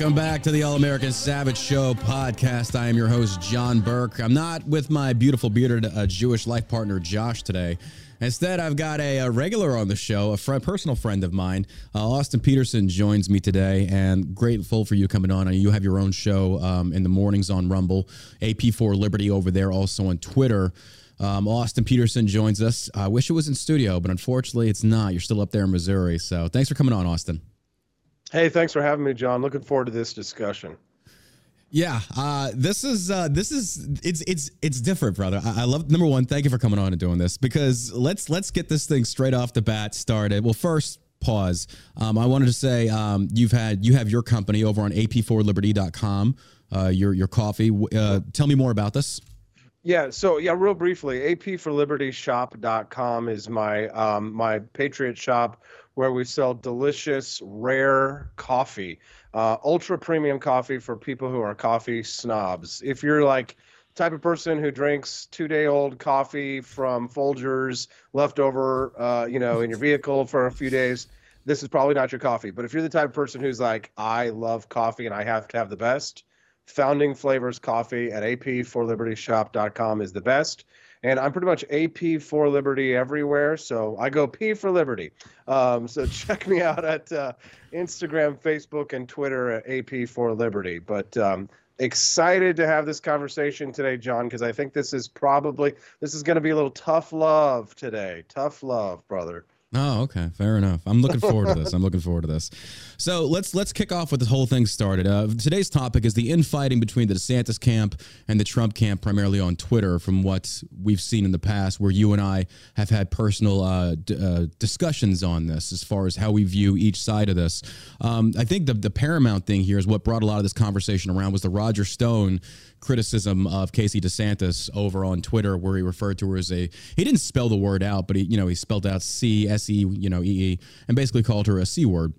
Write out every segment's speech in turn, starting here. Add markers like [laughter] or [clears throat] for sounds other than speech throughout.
welcome back to the All American Savage Show podcast. I am your host, John Burk. I'm not with my beautiful bearded uh, Jewish life partner, Josh, today. Instead, I've got a, a regular on the show, a friend, personal friend of mine. Uh, Austin Peterson joins me today, and grateful for you coming on. You have your own show um, in the mornings on Rumble, AP4 Liberty over there, also on Twitter. Um, Austin Peterson joins us. I wish it was in studio, but unfortunately, it's not. You're still up there in Missouri. So thanks for coming on, Austin. Hey, thanks for having me, John. Looking forward to this discussion. Yeah, uh, this is uh, this is it's it's it's different, brother. I, I, love number one. Thank you for coming on and doing this because let's let's get this thing straight off the bat started. Well, first pause. Um, I wanted to say um, you've had you have your company over on ap4liberty.com. Uh, your your coffee. Uh, tell me more about this. Yeah, so yeah, real briefly, apforlibertyshop.com is my um, my Patriot shop where we sell delicious, rare coffee, uh, ultra premium coffee for people who are coffee snobs. If you're like type of person who drinks two day old coffee from Folgers leftover, uh, you know, in your vehicle for a few days, this is probably not your coffee. But if you're the type of person who's like, I love coffee and I have to have the best, Founding Flavors Coffee at ap4libertyshop.com is the best. And I'm pretty much AP for Liberty everywhere. So I go P for Liberty. Um, so [laughs] check me out at uh, Instagram, Facebook, and Twitter at AP for Liberty. But um, excited to have this conversation today, John, because I think this is probably this is going to be a little tough love today. Tough love, brother. Oh, okay, fair enough. I'm looking forward to this. I'm looking forward to this. So let's let's kick off with this whole thing started. Uh, today's topic is the infighting between the DeSantis camp and the Trump camp, primarily on Twitter. From what we've seen in the past, where you and I have had personal uh, d- uh, discussions on this, as far as how we view each side of this. Um, I think the the paramount thing here is what brought a lot of this conversation around was the Roger Stone criticism of Casey DeSantis over on Twitter, where he referred to her as a he didn't spell the word out, but he you know he spelled out C S E you know E E and basically called her a C word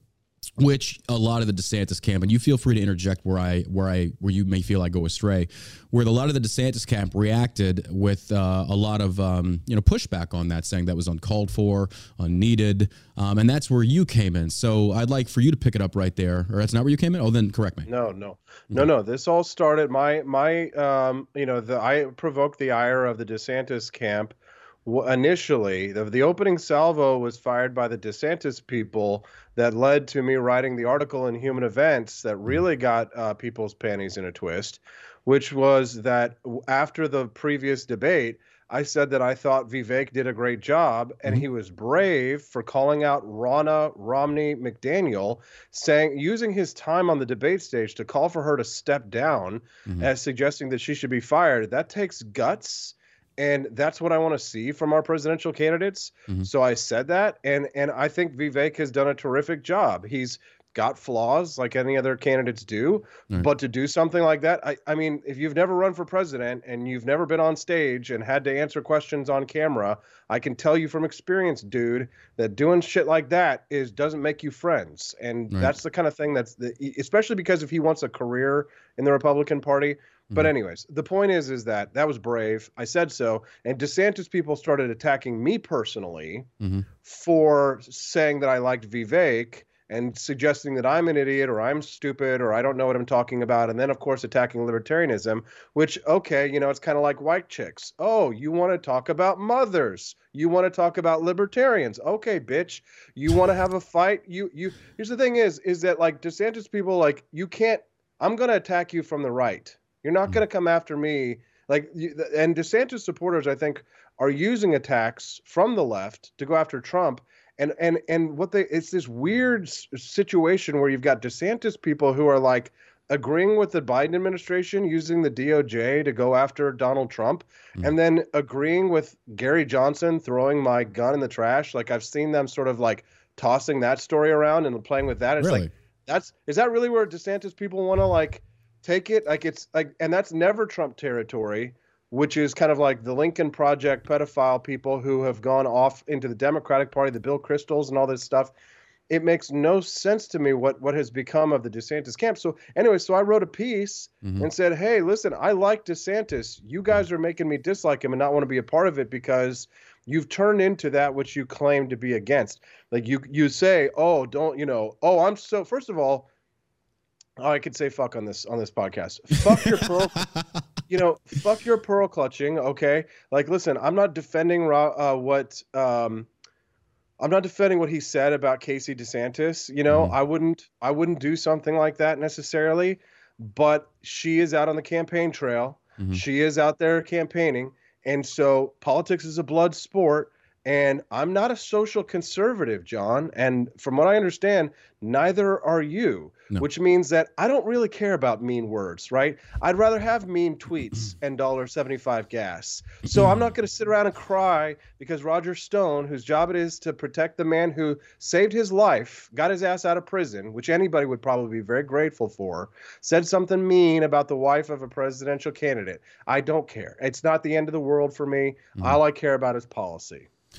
which a lot of the DeSantis camp, and you feel free to interject where I where I where you may feel I go astray, where a lot of the DeSantis camp reacted with uh, a lot of um, you know pushback on that, saying that was uncalled for, unneeded, um, and that's where you came in. So I'd like for you to pick it up right there, or that's not where you came in. Oh, then correct me. No, no, no, no. This all started my my um, you know the I provoked the ire of the DeSantis camp initially the, the opening salvo was fired by the DeSantis people that led to me writing the article in Human Events that mm-hmm. really got uh, people's panties in a twist, which was that after the previous debate, I said that I thought Vivek did a great job, and mm-hmm. he was brave for calling out Ronna Romney McDaniel, saying using his time on the debate stage to call for her to step down, mm-hmm. as suggesting that she should be fired. That takes guts and that's what I want to see from our presidential candidates. Mm-hmm. So I said that, and and I think Vivek has done a terrific job. He's got flaws like any other candidates do, right. but to do something like that, I, I mean, if you've never run for president and you've never been on stage and had to answer questions on camera, I can tell you from experience, dude, that doing shit like that is doesn't make you friends, and right. that's the kind of thing that's the, especially because if he wants a career in the Republican Party, but mm-hmm. anyways, the point is is that that was brave. I said so, and DeSantis people started attacking me personally mm-hmm. for saying that I liked Vivek and suggesting that I'm an idiot or I'm stupid or I don't know what I'm talking about. And then, of course, attacking libertarianism, which, okay, you know, it's kind of like white chicks. Oh, you want to talk about mothers. You want to talk about libertarians. Okay, bitch. You want to have a fight. You, you, here's the thing is, is that like DeSantis people, like, you can't, I'm going to attack you from the right. You're not mm. going to come after me. Like, and DeSantis supporters, I think, are using attacks from the left to go after Trump. And and and what they it's this weird situation where you've got DeSantis people who are like agreeing with the Biden administration using the DOJ to go after Donald Trump, mm. and then agreeing with Gary Johnson throwing my gun in the trash. Like I've seen them sort of like tossing that story around and playing with that. It's really? like that's is that really where DeSantis people want to like take it like it's like and that's never trump territory which is kind of like the lincoln project pedophile people who have gone off into the democratic party the bill kristols and all this stuff. It makes no sense to me what what has become of the desantis camp. So anyway so i wrote a piece mm-hmm. and said hey listen i like desantis. You guys are making me dislike him and not want to be a part of it because you've turned into that which you claim to be against. Like you you say oh don't you know oh i'm so first of all Oh, I could say fuck on this on this podcast. Fuck your pearl. [laughs] you know, fuck your pearl clutching. Okay, like listen, I'm not defending uh, what um, I'm not defending what he said about Casey DeSantis. You know, mm-hmm. I wouldn't I wouldn't do something like that necessarily. But she is out on the campaign trail. Mm-hmm. She is out there campaigning, and so politics is a blood sport. And I'm not a social conservative, John. And from what I understand, neither are you, no. which means that I don't really care about mean words, right? I'd rather have mean tweets and $1.75 gas. So I'm not going to sit around and cry because Roger Stone, whose job it is to protect the man who saved his life, got his ass out of prison, which anybody would probably be very grateful for, said something mean about the wife of a presidential candidate. I don't care. It's not the end of the world for me. Mm-hmm. All I care about is policy.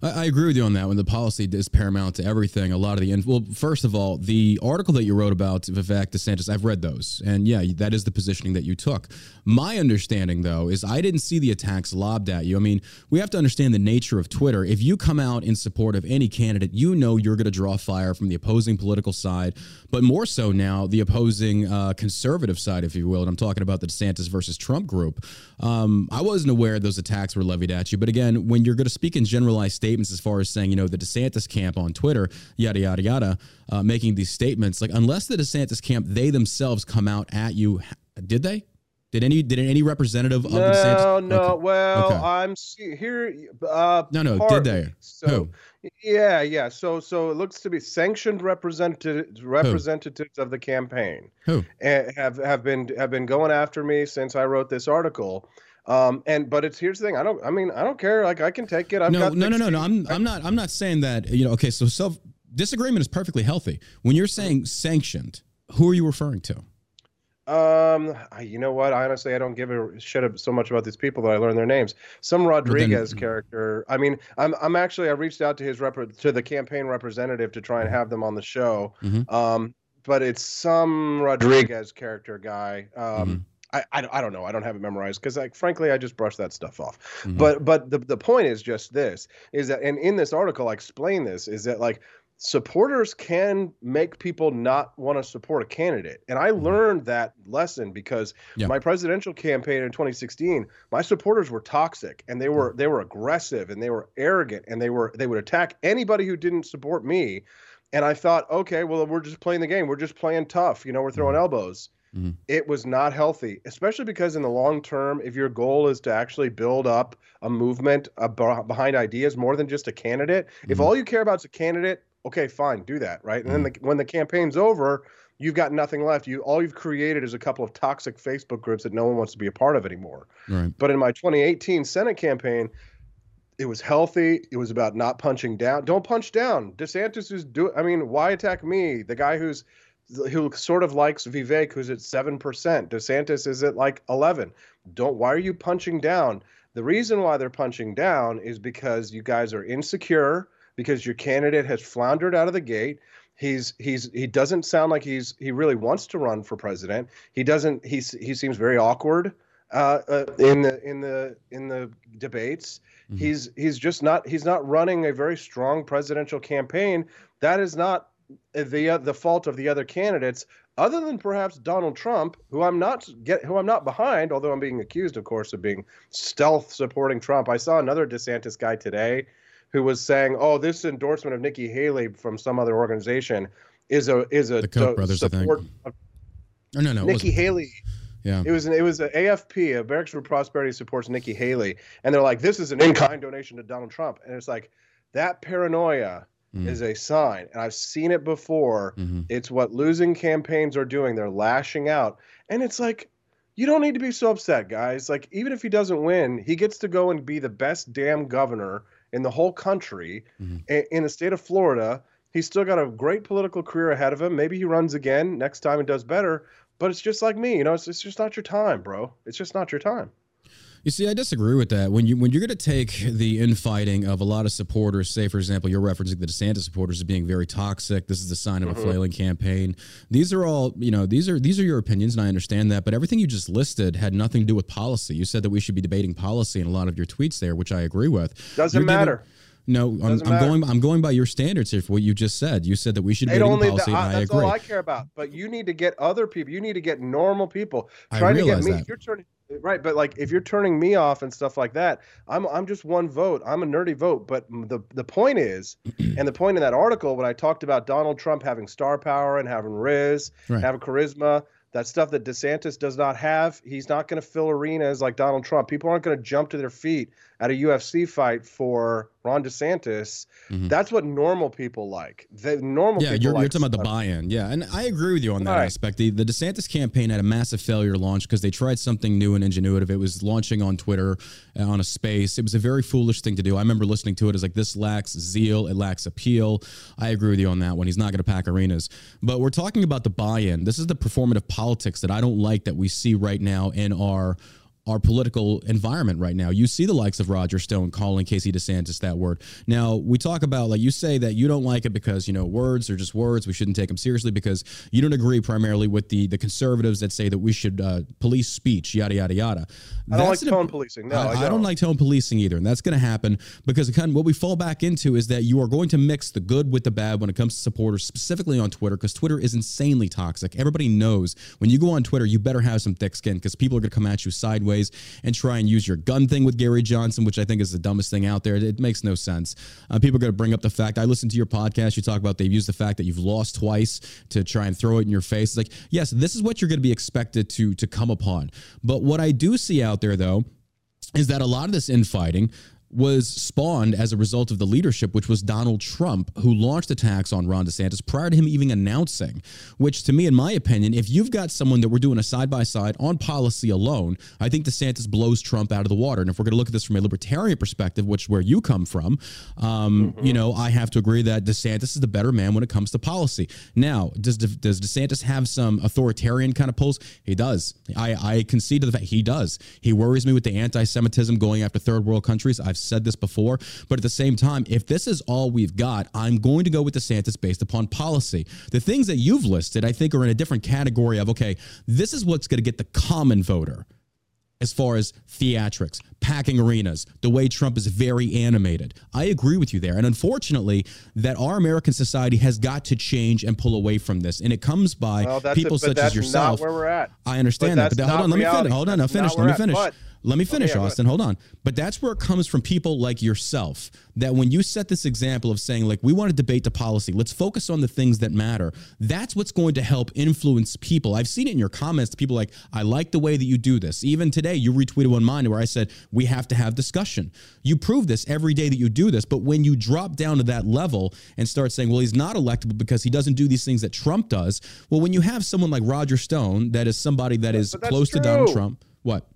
I, agree with you on that. When the policy is paramount to everything, a lot of the well, first of all, the article that you wrote about Vivek DeSantis, I've read those, and yeah, that is the positioning that you took. My understanding, though, is I didn't see the attacks lobbed at you. I mean, we have to understand the nature of Twitter. If you come out in support of any candidate, you know you're going to draw fire from the opposing political side, but more so now the opposing uh, conservative side, if you will. And I'm talking about the DeSantis versus Trump group. Um, I wasn't aware those attacks were levied at you, but again, when you're going to speak in generalized statements statements as far as saying, you know, the DeSantis camp on Twitter, yada, yada, yada, uh, making these statements. Like, unless the DeSantis camp, they themselves come out at you, did they? Did any did any representative of no, the DeSantis? No, okay. well, okay. I'm here. Uh, no, no, did they? So, Who? Yeah, yeah. So, so it looks to be sanctioned representatives representatives Who? of the campaign. Who have have been have been going after me since I wrote this article. Um, and but it's here's the thing. I don't. I mean, I don't care. Like I can take it. I've no, no, no, no, no. I'm I'm not. I'm not saying that. You know. Okay. So self disagreement is perfectly healthy. When you're saying sanctioned, who are you referring to? Um, you know what? Honestly, I don't give a shit so much about these people that I learn their names. Some Rodriguez then, character. I mean, I'm I'm actually I reached out to his rep to the campaign representative to try and have them on the show. Mm-hmm. Um, but it's some Rodriguez character guy. Um. Mm-hmm I, I, I don't know. I don't have it memorized because, like, frankly, I just brush that stuff off. Mm-hmm. But but the the point is just this: is that and in this article, I explain this is that like supporters can make people not want to support a candidate. And I mm-hmm. learned that lesson because yeah. my presidential campaign in 2016, my supporters were toxic and they were mm-hmm. they were aggressive and they were arrogant and they were they would attack anybody who didn't support me. And I thought, okay, well, we're just playing the game. We're just playing tough. You know, we're throwing mm-hmm. elbows. Mm-hmm. It was not healthy, especially because in the long term, if your goal is to actually build up a movement behind ideas more than just a candidate, mm-hmm. if all you care about is a candidate, okay, fine, do that, right? And mm-hmm. then the, when the campaign's over, you've got nothing left. You all you've created is a couple of toxic Facebook groups that no one wants to be a part of anymore. Right. But in my 2018 Senate campaign, it was healthy. It was about not punching down. Don't punch down. DeSantis is do. I mean, why attack me, the guy who's who sort of likes Vivek, who's at seven percent. DeSantis is at like eleven. Don't. Why are you punching down? The reason why they're punching down is because you guys are insecure because your candidate has floundered out of the gate. He's he's he doesn't sound like he's he really wants to run for president. He doesn't. He's he seems very awkward uh, uh, in the in the in the debates. Mm-hmm. He's he's just not he's not running a very strong presidential campaign. That is not the uh, the fault of the other candidates, other than perhaps Donald Trump, who I'm not get who I'm not behind, although I'm being accused, of course, of being stealth supporting Trump. I saw another DeSantis guy today who was saying, "Oh, this endorsement of Nikki Haley from some other organization is a is a the Koch brothers, support." Of, oh, no, no, Nikki Haley. Yeah. It was an, it was an AFP, Americans for Prosperity supports Nikki Haley, and they're like, "This is an in-kind donation to Donald Trump," and it's like that paranoia mm. is a sign. And I've seen it before. Mm-hmm. It's what losing campaigns are doing. They're lashing out. And it's like, you don't need to be so upset, guys. Like, even if he doesn't win, he gets to go and be the best damn governor in the whole country mm-hmm. in the state of Florida. He's still got a great political career ahead of him. Maybe he runs again next time and does better. But it's just like me, you know. It's, it's just not your time, bro. It's just not your time. You see, I disagree with that. When you when you're going to take the infighting of a lot of supporters, say for example, you're referencing the DeSantis supporters as being very toxic. This is the sign of mm-hmm. a flailing campaign. These are all, you know, these are these are your opinions, and I understand that. But everything you just listed had nothing to do with policy. You said that we should be debating policy in a lot of your tweets there, which I agree with. Doesn't you're matter. Giving, No, I'm, I'm going. I'm going by your standards here for what you just said. You said that we should be policy, I, that's agree. all I care about. But you need to get other people. You need to get normal people. Trying to get me. That. You're turning right, but like if you're turning me off and stuff like that, I'm I'm just one vote. I'm a nerdy vote. But the the point is, [clears throat] and the point in that article when I talked about Donald Trump having star power and having riz, right. having charisma that stuff that DeSantis does not have. He's not going to fill arenas like Donald Trump. People aren't going to jump to their feet at a UFC fight for Ron DeSantis. Mm-hmm. That's what normal people like. The normal yeah, you're, like you're, talking about the buy-in. Yeah, and I agree with you on that right. aspect. The, the DeSantis campaign had a massive failure launch because they tried something new and ingenuitive. It was launching on Twitter uh, on a space. It was a very foolish thing to do. I remember listening to it as like this lacks zeal, it lacks appeal. I agree with you on that one. He's not going to pack arenas. But we're talking about the buy-in. This is the performative politics that I don't like that we see right now in our our political environment right now. You see the likes of Roger Stone calling Casey DeSantis that word. Now, we talk about, like, you say that you don't like it because, you know, words are just words. We shouldn't take them seriously because you don't agree primarily with the, the conservatives that say that we should uh, police speech, yada, yada, yada. I don't like tone policing. No, I, I, don't. I, don't. like tone policing either. And that's going to happen because kind of what we fall back into is that you are going to mix the good with the bad when it comes to supporters, specifically on Twitter, because Twitter is insanely toxic. Everybody knows when you go on Twitter, you better have some thick skin because people are going to come at you sideways ways and try and use your gun thing with Gary Johnson, which I think is the dumbest thing out there. It makes no sense. Uh, people are going to bring up the fact I listened to your podcast. You talk about they've used the fact that you've lost twice to try and throw it in your face. It's like, yes, this is what you're going to be expected to to come upon. But what I do see out there though is that a lot of this infighting was spawned as a result of the leadership, which was Donald Trump, who launched attacks on Ron DeSantis prior to him even announcing. Which, to me, in my opinion, if you've got someone that we're doing a side by side on policy alone, I think DeSantis blows Trump out of the water. And if we're going to look at this from a libertarian perspective, which is where you come from, um, mm-hmm. you know, I have to agree that DeSantis is the better man when it comes to policy. Now, does De- does DeSantis have some authoritarian kind of pulls? He does. I, I concede to the fact he does. He worries me with the anti-Semitism going after third world countries. I've said this before, but at the same time, if this is all we've got, I'm going to go with DeSantis based upon policy. The things that you've listed, I think, are in a different category of okay, this is what's going to get the common voter as far as theatrics, packing arenas, the way Trump is very animated. I agree with you there. And unfortunately, that our American society has got to change and pull away from this. And it comes by well, people a, such as yourself. where we're at. I understand but that. But hold on, let me finish. Hold on, I'll finish. Let me finish. But let me finish, okay, Austin. Hold on. But that's where it comes from people like yourself. That when you set this example of saying, like, we want to debate the policy, let's focus on the things that matter. That's what's going to help influence people. I've seen it in your comments. People like, I like the way that you do this. Even today, you retweeted one mine where I said, we have to have discussion. You prove this every day that you do this. But when you drop down to that level and start saying, well, he's not electable because he doesn't do these things that Trump does. Well, when you have someone like Roger Stone, that is somebody that is close true. to Donald Trump, what?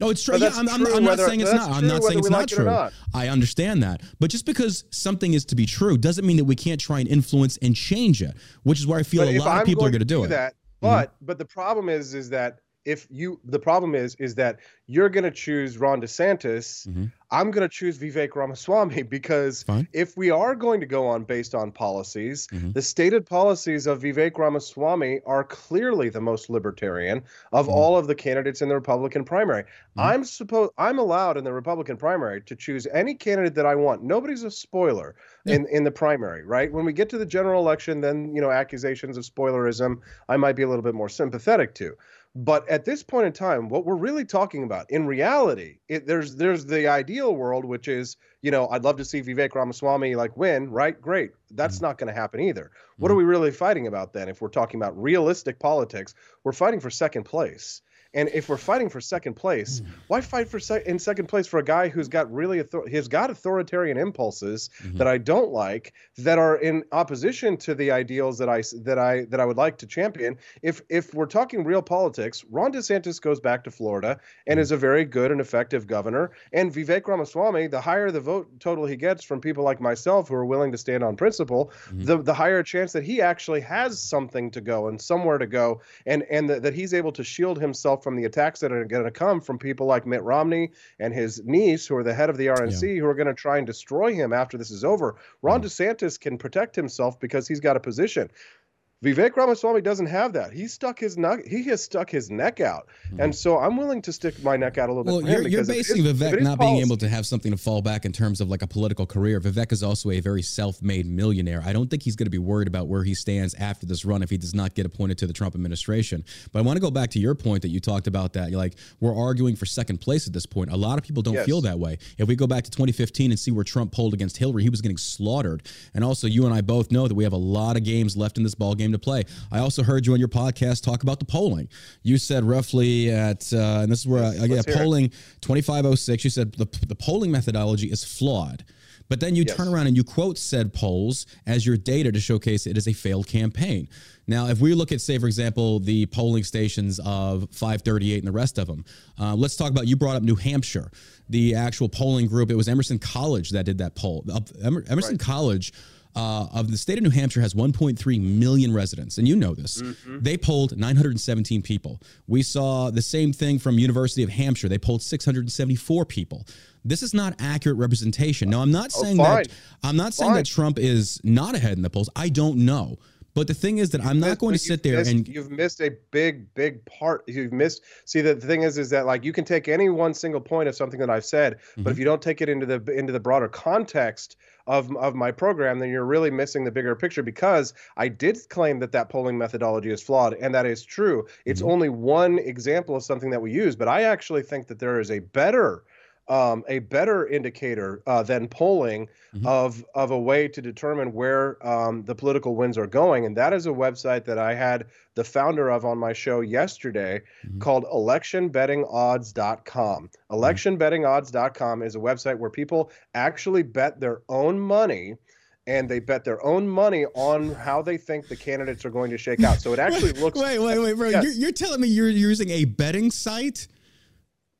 No, it's true. Yeah, I'm, I'm, I'm, not saying it's not. I'm not saying it's not true. Not. I understand that. But just because something is to be true doesn't mean that we can't try and influence and change it, which is where I feel but a lot of people are going to do, it. That, but mm-hmm. but the problem is is that if you the problem is is that you're going to choose Ron DeSantis, mm-hmm. I'm going to choose Vivek Ramaswamy [laughs] because Fine. if we are going to go on based on policies, mm-hmm. the stated policies of Vivek Ramaswamy are clearly the most libertarian of mm-hmm. all of the candidates in the Republican primary. Mm-hmm. I'm supposed I'm allowed in the Republican primary to choose any candidate that I want. Nobody's a spoiler yeah. in in the primary, right? When we get to the general election, then you know accusations of spoilerism, I might be a little bit more sympathetic to. But at this point in time, what we're really talking about, in reality, it, there's there's the ideal world, which is, you know, I'd love to see Vivek Ramaswamy like win, right? Great. That's mm-hmm. not going to happen either. Mm-hmm. What are we really fighting about then? If we're talking about realistic politics, we're fighting for second place. And if we're fighting for second place, mm. why fight for in second place for a guy who's got really author- he's got authoritarian impulses mm-hmm. that I don't like that are in opposition to the ideals that I that I that I would like to champion. If if we're talking real politics, Ron DeSantis goes back to Florida and mm. is a very good and effective governor. And Vivek Ramaswamy, the higher the vote total he gets from people like myself who are willing to stand on principle, mm-hmm. the the higher chance that he actually has something to go and somewhere to go, and and the, that he's able to shield himself from the attacks that are going to come from people like Mitt Romney and his niece, who are the head of the RNC, yeah. who are going to try and destroy him after this is over. Ron mm. DeSantis can protect himself because he's got a position. Vivek Ramaswamy doesn't have that. He stuck his neck. He has stuck his neck out, mm-hmm. and so I'm willing to stick my neck out a little well, bit. Well, you're, you're basing Vivek not being able to have something to fall back in terms of like a political career. Vivek is also a very self-made millionaire. I don't think he's going to be worried about where he stands after this run if he does not get appointed to the Trump administration. But I want to go back to your point that you talked about that you're like we're arguing for second place at this point. A lot of people don't yes. feel that way. If we go back to 2015 and see where Trump polled against Hillary, he was getting slaughtered. And also, you and I both know that we have a lot of games left in this ball game to play. I also heard you on your podcast talk about the polling. You said roughly at, uh, and this is where I, I get polling 2506, you said the, the polling methodology is flawed. But then you yes. turn around and you quote said polls as your data to showcase it as a failed campaign. Now, if we look at, say, for example, the polling stations of 538 and the rest of them, uh, let's talk about, you brought up New Hampshire, the actual polling group. It was Emerson College that did that poll. Emerson right. College uh, of the state of New Hampshire has 1.3 million residents, and you know this. Mm-hmm. They polled 917 people. We saw the same thing from University of Hampshire. They polled 674 people. This is not accurate representation. Now, I'm not oh, saying oh, that I'm not saying fine. that Trump is not ahead in the polls. I don't know. But the thing is that I'm not going to sit there missed, and you've missed a big, big part. You've missed. See, the, the thing is, is that like you can take any one single point of something that I've said, mm-hmm. but if you don't take it into the into the broader context of of my program, then you're really missing the bigger picture. Because I did claim that that polling methodology is flawed, and that is true. It's mm-hmm. only one example of something that we use, but I actually think that there is a better um, a better indicator uh, than polling mm-hmm. of of a way to determine where um, the political winds are going, and that is a website that I had the founder of on my show yesterday mm-hmm. called electionbettingodds.com. Mm-hmm. Electionbettingodds.com is a website where people actually bet their own money and they bet their own money on how they think the candidates are going to shake out. So it [laughs] actually looks. wait, wait, wait, bro! Yes. You're, you're, telling me you're using a betting site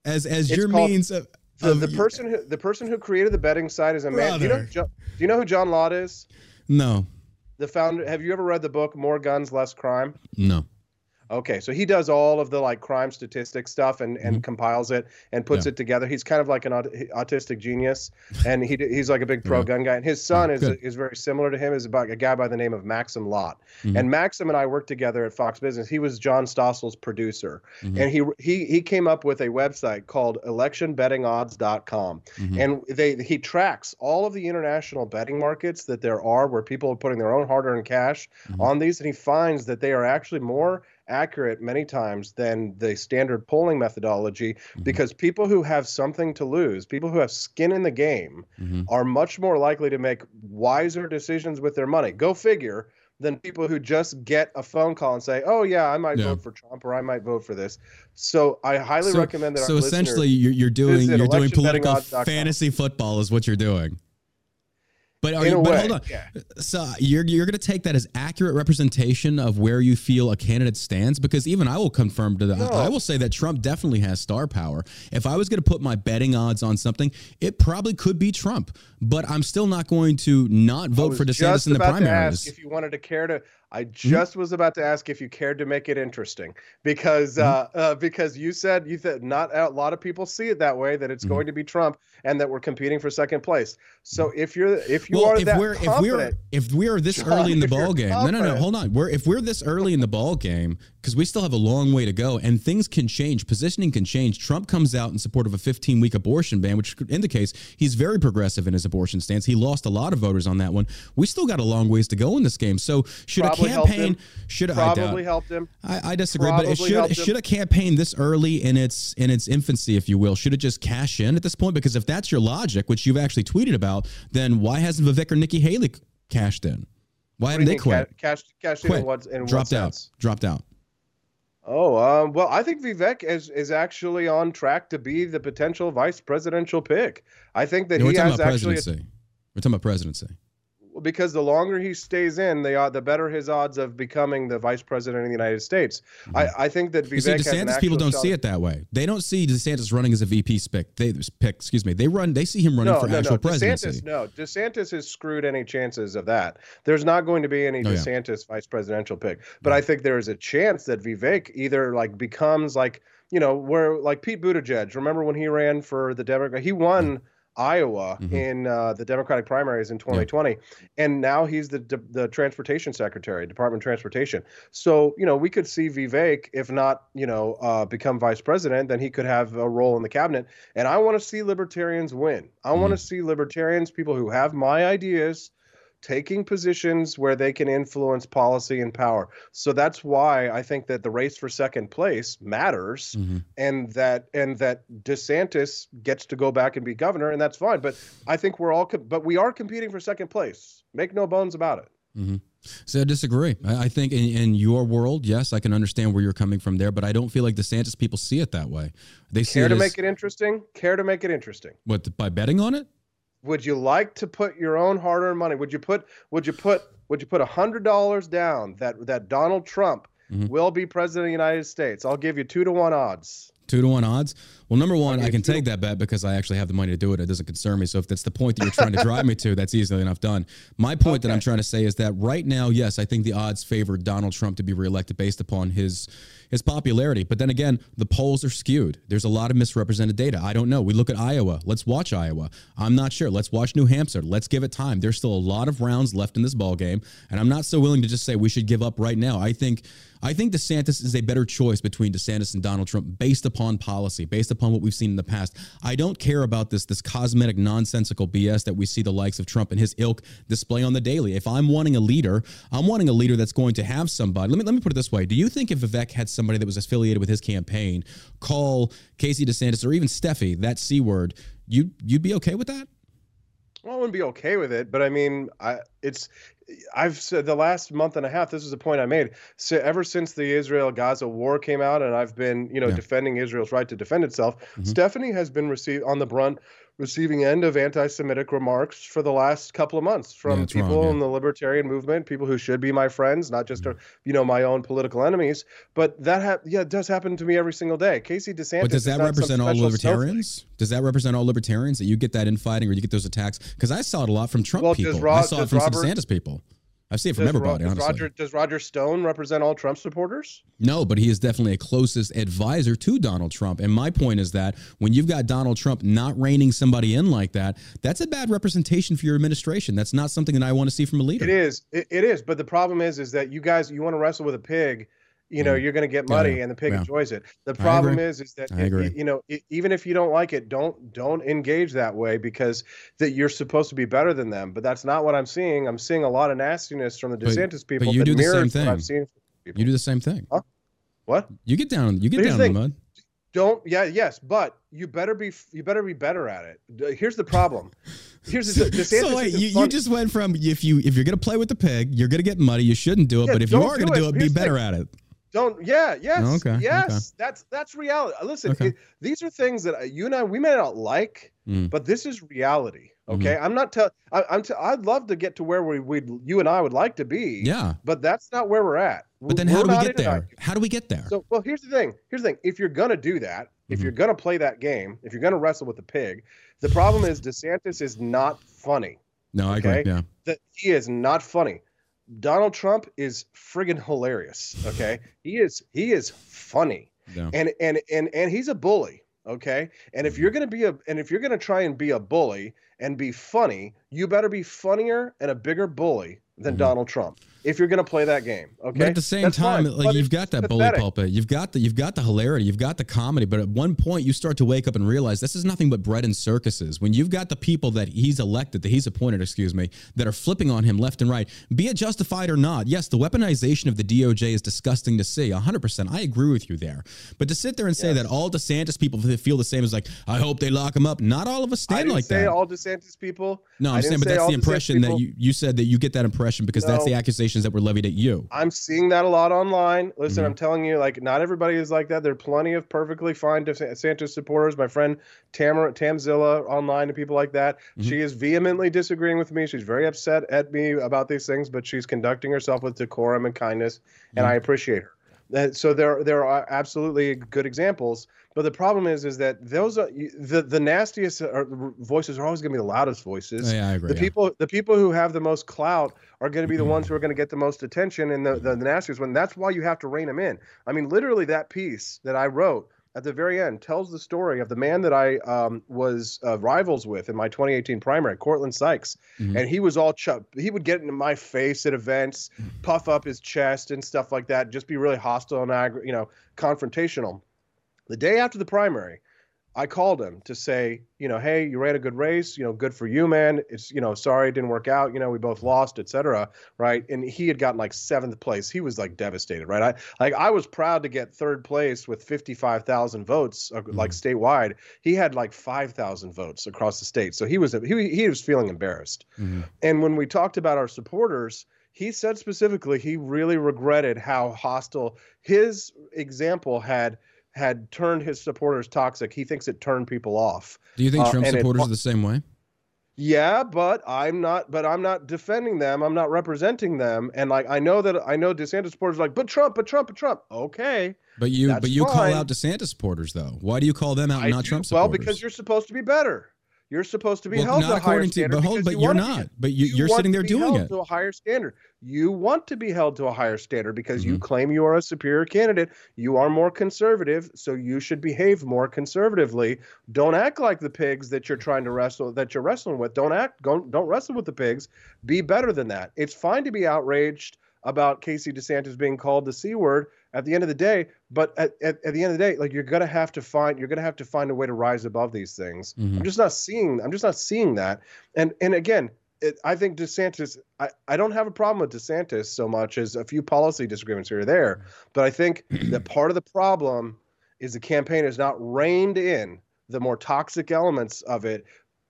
as as it's your called, means of the, um, the person who the person who created the betting site is a man. Do you know? Do you know who John Lott is? No. The founder. Have you ever read the book More Guns, Less Crime? No. Okay, so he does all of the like crime statistics stuff and, and mm-hmm. compiles it and puts yeah. it together. He's kind of like an aut- autistic genius, and he he's like a big pro [laughs] yeah. gun guy. And his son yeah, is is very similar to him. Is about a guy by the name of Maxim Lott. Mm-hmm. And Maxim and I worked together at Fox Business. He was John Stossel's producer, mm-hmm. and he he he came up with a website called ElectionBettingOdds.com, mm-hmm. and they he tracks all of the international betting markets that there are where people are putting their own hard-earned cash mm-hmm. on these, and he finds that they are actually more accurate many times than the standard polling methodology mm-hmm. because people who have something to lose, people who have skin in the game, mm-hmm. are much more likely to make wiser decisions with their money. Go figure. Than people who just get a phone call and say, "Oh yeah, I might yeah. vote for Trump or I might vote for this." So I highly so, recommend that. So essentially, you're, you're doing you're doing political fantasy football is what you're doing. But are you, but hold on. Yeah. So you're you're going to take that as accurate representation of where you feel a candidate stands because even I will confirm to the no. I will say that Trump definitely has star power. If I was going to put my betting odds on something, it probably could be Trump. But I'm still not going to not vote for DeSantis in the primaries. if you wanted to care to I mm-hmm. just was about to ask if you cared to make it interesting because mm-hmm. uh, uh, because you said you said not a lot of people see it that way that it's mm-hmm. going to be Trump and that we're competing for second place. So if you're if you well, are if that we're if we're if we're this John, early in the [laughs] ball game, no no no hold on, we're if we're this early in the ball game because we still have a long way to go and things can change, positioning can change. Trump comes out in support of a 15 week abortion ban, which indicates he's very progressive in his abortion stance. He lost a lot of voters on that one. We still got a long ways to go in this game. So should Probably campaign should probably I helped him. I, I disagree, probably but it should should a campaign this early in its in its infancy, if you will, should it just cash in at this point? Because if that's your logic, which you've actually tweeted about, then why hasn't Vivek or Nikki Haley cashed in? Why haven't they quit? Cash, cash quit. in what in dropped what out. Dropped out. Oh, um, well, I think Vivek is is actually on track to be the potential vice presidential pick. I think that yeah, he has actually. A, we're talking about presidency because the longer he stays in, the the better his odds of becoming the vice president of the United States. Mm-hmm. I, I think that Vivek you see, DeSantis people don't see it that way. They don't see DeSantis running as a VP pick. They pick, excuse me. They run. They see him running no, for no, actual no. presidency. DeSantis, no, DeSantis has screwed any chances of that. There's not going to be any oh, DeSantis yeah. vice presidential pick. But I think there is a chance that Vivek either like becomes like you know where like Pete Buttigieg. Remember when he ran for the Democrat? He won Iowa mm-hmm. in uh, the Democratic primaries in 2020, yeah. and now he's the the transportation secretary, Department of Transportation. So you know we could see Vivek, if not you know uh, become vice president, then he could have a role in the cabinet. And I want to see libertarians win. I mm-hmm. want to see libertarians, people who have my ideas taking positions where they can influence policy and power. So that's why I think that the race for second place matters mm-hmm. and that and that DeSantis gets to go back and be governor and that's fine, but I think we're all but we are competing for second place. Make no bones about it. Mm-hmm. So I disagree. I, think in, in, your world, yes, I can understand where you're coming from there, but I don't feel like DeSantis people see it that way. They see it. care to as, make it interesting. Care to make it interesting. What by betting on it? Would you like to put your own hard-earned money? Would you put would you put would you put a hundred dollars down that that Donald Trump mm-hmm. will be president of the United States? I'll give you two to one odds. Two to one odds. Well, number one, I can take that bet because I actually have the money to do it. It doesn't concern me. So if that's the point that you're trying to drive me to, that's easily enough done. My point okay. that I'm trying to say is that right now, yes, I think the odds favor Donald Trump to be reelected based upon his his popularity. But then again, the polls are skewed. There's a lot of misrepresented data. I don't know. We look at Iowa. Let's watch Iowa. I'm not sure. Let's watch New Hampshire. Let's give it time. There's still a lot of rounds left in this ball game, and I'm not so willing to just say we should give up right now. I think I think DeSantis is a better choice between DeSantis and Donald Trump based upon policy, based upon what we've seen in the past. I don't care about this this cosmetic nonsensical BS that we see the likes of Trump and his ilk display on the daily. If I'm wanting a leader, I'm wanting a leader that's going to have somebody. Let me let me put it this way. Do you think if Vivek had somebody that was affiliated with his campaign call Casey DeSantis or even Steffi that C word, you you'd be okay with that? Well, I wouldn't be okay with it, but I mean, I it's I've said the last month and a half. This is a point I made. So ever since the Israel-Gaza war came out, and I've been, you know, yeah. defending Israel's right to defend itself. Mm-hmm. Stephanie has been received on the brunt, receiving end of anti-Semitic remarks for the last couple of months from yeah, people wrong, yeah. in the libertarian movement, people who should be my friends, not just, mm-hmm. you know, my own political enemies. But that, ha- yeah, it does happen to me every single day. Casey DeSantis. But does that represent all libertarians? Snowflake. Does that represent all libertarians that you get that infighting or you get those attacks? Because I saw it a lot from Trump well, people. I saw it from Robert, DeSantis people. I see it from does everybody. Ro- does Roger does Roger Stone represent all Trump supporters? No, but he is definitely a closest advisor to Donald Trump. And my point is that when you've got Donald Trump not reining somebody in like that, that's a bad representation for your administration. That's not something that I want to see from a leader. It is. it, it is. But the problem is, is that you guys you want to wrestle with a pig you know, you're going to get muddy, yeah, and the pig yeah. enjoys it. The problem is, is that it, you know, it, even if you don't like it, don't don't engage that way because that you're supposed to be better than them. But that's not what I'm seeing. I'm seeing a lot of nastiness from the DeSantis but, people. But you do the same thing. You do the same thing. Huh? What? You get down. You get down in the mud. Don't. Yeah. Yes. But you better be. You better be better at it. Here's the problem. Here's the [laughs] DeSantis. so wait, you, you just went from if you if you're gonna play with the pig, you're gonna get muddy. You shouldn't do it. Yeah, but if you are gonna do it, do it be better at it. Don't. Yeah. Yes. Okay. Yes. Okay. That's that's reality. Listen, okay. it, these are things that you and I we may not like, mm. but this is reality. Okay. Mm-hmm. I'm not telling. I'm. T- I'd love to get to where we we you and I would like to be. Yeah. But that's not where we're at. But then, we're how do we get there? How do we get there? So, well, here's the thing. Here's the thing. If you're gonna do that, if mm-hmm. you're gonna play that game, if you're gonna wrestle with the pig, the problem is DeSantis is not funny. No, I agree. Yeah. That he is not funny. Donald Trump is friggin' hilarious. Okay, he is he is funny, yeah. and and and and he's a bully. Okay, and if you're gonna be a and if you're gonna try and be a bully and be funny, you better be funnier and a bigger bully than mm-hmm. Donald Trump if you're going to play that game. Okay. But at the same That's time, fine. like but you've got that pathetic. bully pulpit, you've got the you've got the hilarity, you've got the comedy, but at one point you start to wake up and realize this is nothing but bread and circuses. When you've got the people that he's elected, that he's appointed, excuse me, that are flipping on him left and right, be it justified or not. Yes, the weaponization of the DOJ is disgusting to see. 100%. I agree with you there. But to sit there and say yes. that all DeSantis people feel the same is like, I hope they lock him up. Not all of us stand like that. all DeSantis people. No, I'm saying, but that's the impression that you, you said that you get that impression because no. that's the that were levied at you. I'm seeing that a lot online. Listen, mm-hmm. I'm telling you, like, not everybody is like that. There are plenty of perfectly fine DeSantis supporters. My friend Tamara Tamzilla online and people like that. Mm-hmm. She is vehemently disagreeing with me. She's very upset at me about these things, but she's conducting herself with decorum and kindness, mm-hmm. and I appreciate her. So there, there are absolutely good examples. But the problem is, is that those are the the nastiest are, voices are always going to be the loudest voices. Yeah, I agree. The yeah. people, the people who have the most clout are going to be the mm-hmm. ones who are going to get the most attention, and the, the the nastiest one. That's why you have to rein them in. I mean, literally, that piece that I wrote at the very end tells the story of the man that I um, was uh, rivals with in my 2018 primary, Courtland Sykes, mm-hmm. and he was all ch- he would get into my face at events, puff up his chest and stuff like that, just be really hostile and ag- you know confrontational. The day after the primary, I called him to say, you know, hey, you ran a good race, you know, good for you, man. It's, you know, sorry it didn't work out, you know, we both lost, etc. Right. And he had gotten like seventh place. He was like devastated, right? I like I was proud to get third place with 55,000 votes, uh, mm-hmm. like statewide. He had like 5,000 votes across the state. So he was he, he was feeling embarrassed. Mm-hmm. And when we talked about our supporters, he said specifically he really regretted how hostile his example had had turned his supporters toxic. He thinks it turned people off. Do you think Trump uh, supporters it, are the same way? Yeah, but I'm not. But I'm not defending them. I'm not representing them. And like I know that I know DeSantis supporters are like, but Trump, but Trump, but Trump. Okay. But you, but you fine. call out DeSantis supporters though. Why do you call them out, I not do, Trump supporters? Well, because you're supposed to be better. You're supposed to be well, held to a higher standard. To, but hold, but you are not. But you, are sitting there doing it to a higher standard. You want to be held to a higher standard because mm-hmm. you claim you are a superior candidate. You are more conservative, so you should behave more conservatively. Don't act like the pigs that you're trying to wrestle that you're wrestling with. Don't act. Don't don't wrestle with the pigs. Be better than that. It's fine to be outraged about Casey DeSantis being called the c word at the end of the day but at, at, at, the end of the day like you're gonna have to find you're gonna have to find a way to rise above these things mm-hmm. i'm just not seeing i'm just not seeing that and and again it, i think desantis I, I don't have a problem with desantis so much as a few policy disagreements here or there but i think [clears throat] that part of the problem is the campaign has not reined in the more toxic elements of it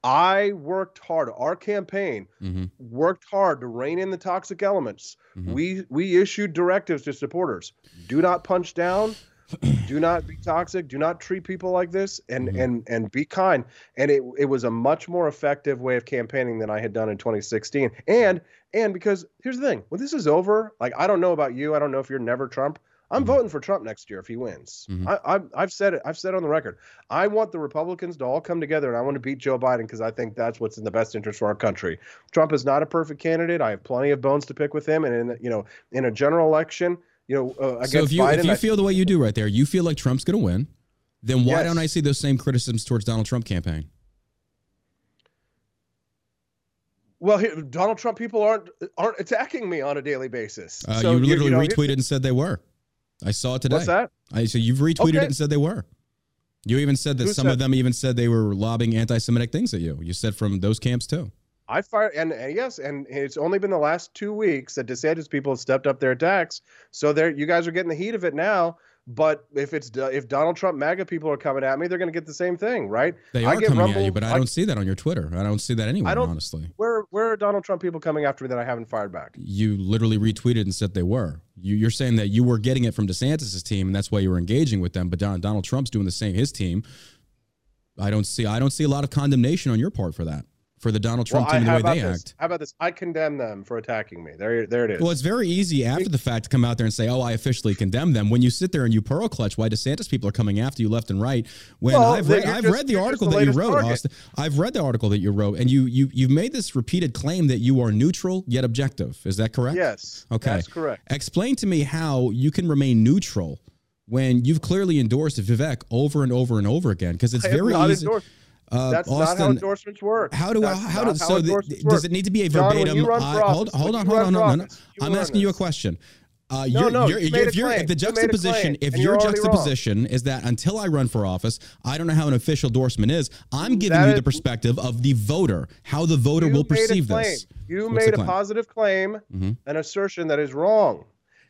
I worked hard. Our campaign mm-hmm. worked hard to rein in the toxic elements. Mm-hmm. We we issued directives to supporters: do not punch down, [clears throat] do not be toxic, do not treat people like this, and mm-hmm. and and be kind. And it it was a much more effective way of campaigning than I had done in 2016. And and because here's the thing: when this is over, like I don't know about you, I don't know if you're never Trump. I'm mm-hmm. voting for Trump next year if he wins. Mm-hmm. I, have said it. I've said it on the record. I want the Republicans to all come together, and I want to beat Joe Biden because I think that's what's in the best interest for our country. Trump is not a perfect candidate. I have plenty of bones to pick with him, and in you know, in a general election, you know, uh, against so if you Biden, if you I, feel the way you do right there, you feel like Trump's going to win. Then why yes. don't I see those same criticisms towards Donald Trump campaign? Well, Donald Trump people aren't aren't attacking me on a daily basis. Uh, so you literally you know, retweeted and said they were. I saw it today. What's that? I so you've retweeted okay. it and said they were. You even said that Who some said? of them even said they were lobbing anti-Semitic things at you. You said from those camps too. I fired, and, and, yes, and it's only been the last two weeks that DeSantis people have stepped up their attacks. So there, you guys are getting the heat of it now. But if it's if Donald Trump MAGA people are coming at me, they're going to get the same thing, right? They are coming rumbled, at you, but I, I don't see that on your Twitter. I don't see that anywhere. I don't, honestly. Where where are Donald Trump people coming after me that I haven't fired back? You literally retweeted and said they were. You, you're saying that you were getting it from DeSantis's team, and that's why you were engaging with them. But Don, Donald Trump's doing the same. His team. I don't see. I don't see a lot of condemnation on your part for that for the Donald Trump well, team I, the way they this? act. How about this? I condemn them for attacking me. There, there it is. Well, it's very easy after the fact to come out there and say, "Oh, I officially condemn them." When you sit there and you pearl clutch why DeSantis people are coming after you left and right. When well, I've read, I've just, read the article the that you wrote, target. Austin. I've read the article that you wrote, and you you you've made this repeated claim that you are neutral yet objective. Is that correct? Yes. Okay. That's correct. Explain to me how you can remain neutral when you've clearly endorsed Vivek over and over and over again because it's very easy. Endorsed. Uh, That's Austin, not how endorsements work. How do I, how, do so the, does it need to be a verbatim? John, I, hold, hold on, hold on, no, no. I'm asking you a question. Uh, no, you're, no, you're, you if, you're, if the juxtaposition, if your juxtaposition is that until I run for office, I don't know how an official endorsement is. I'm giving that you the perspective of the voter, how the voter will perceive this. You What's made a positive claim, mm-hmm. an assertion that is wrong.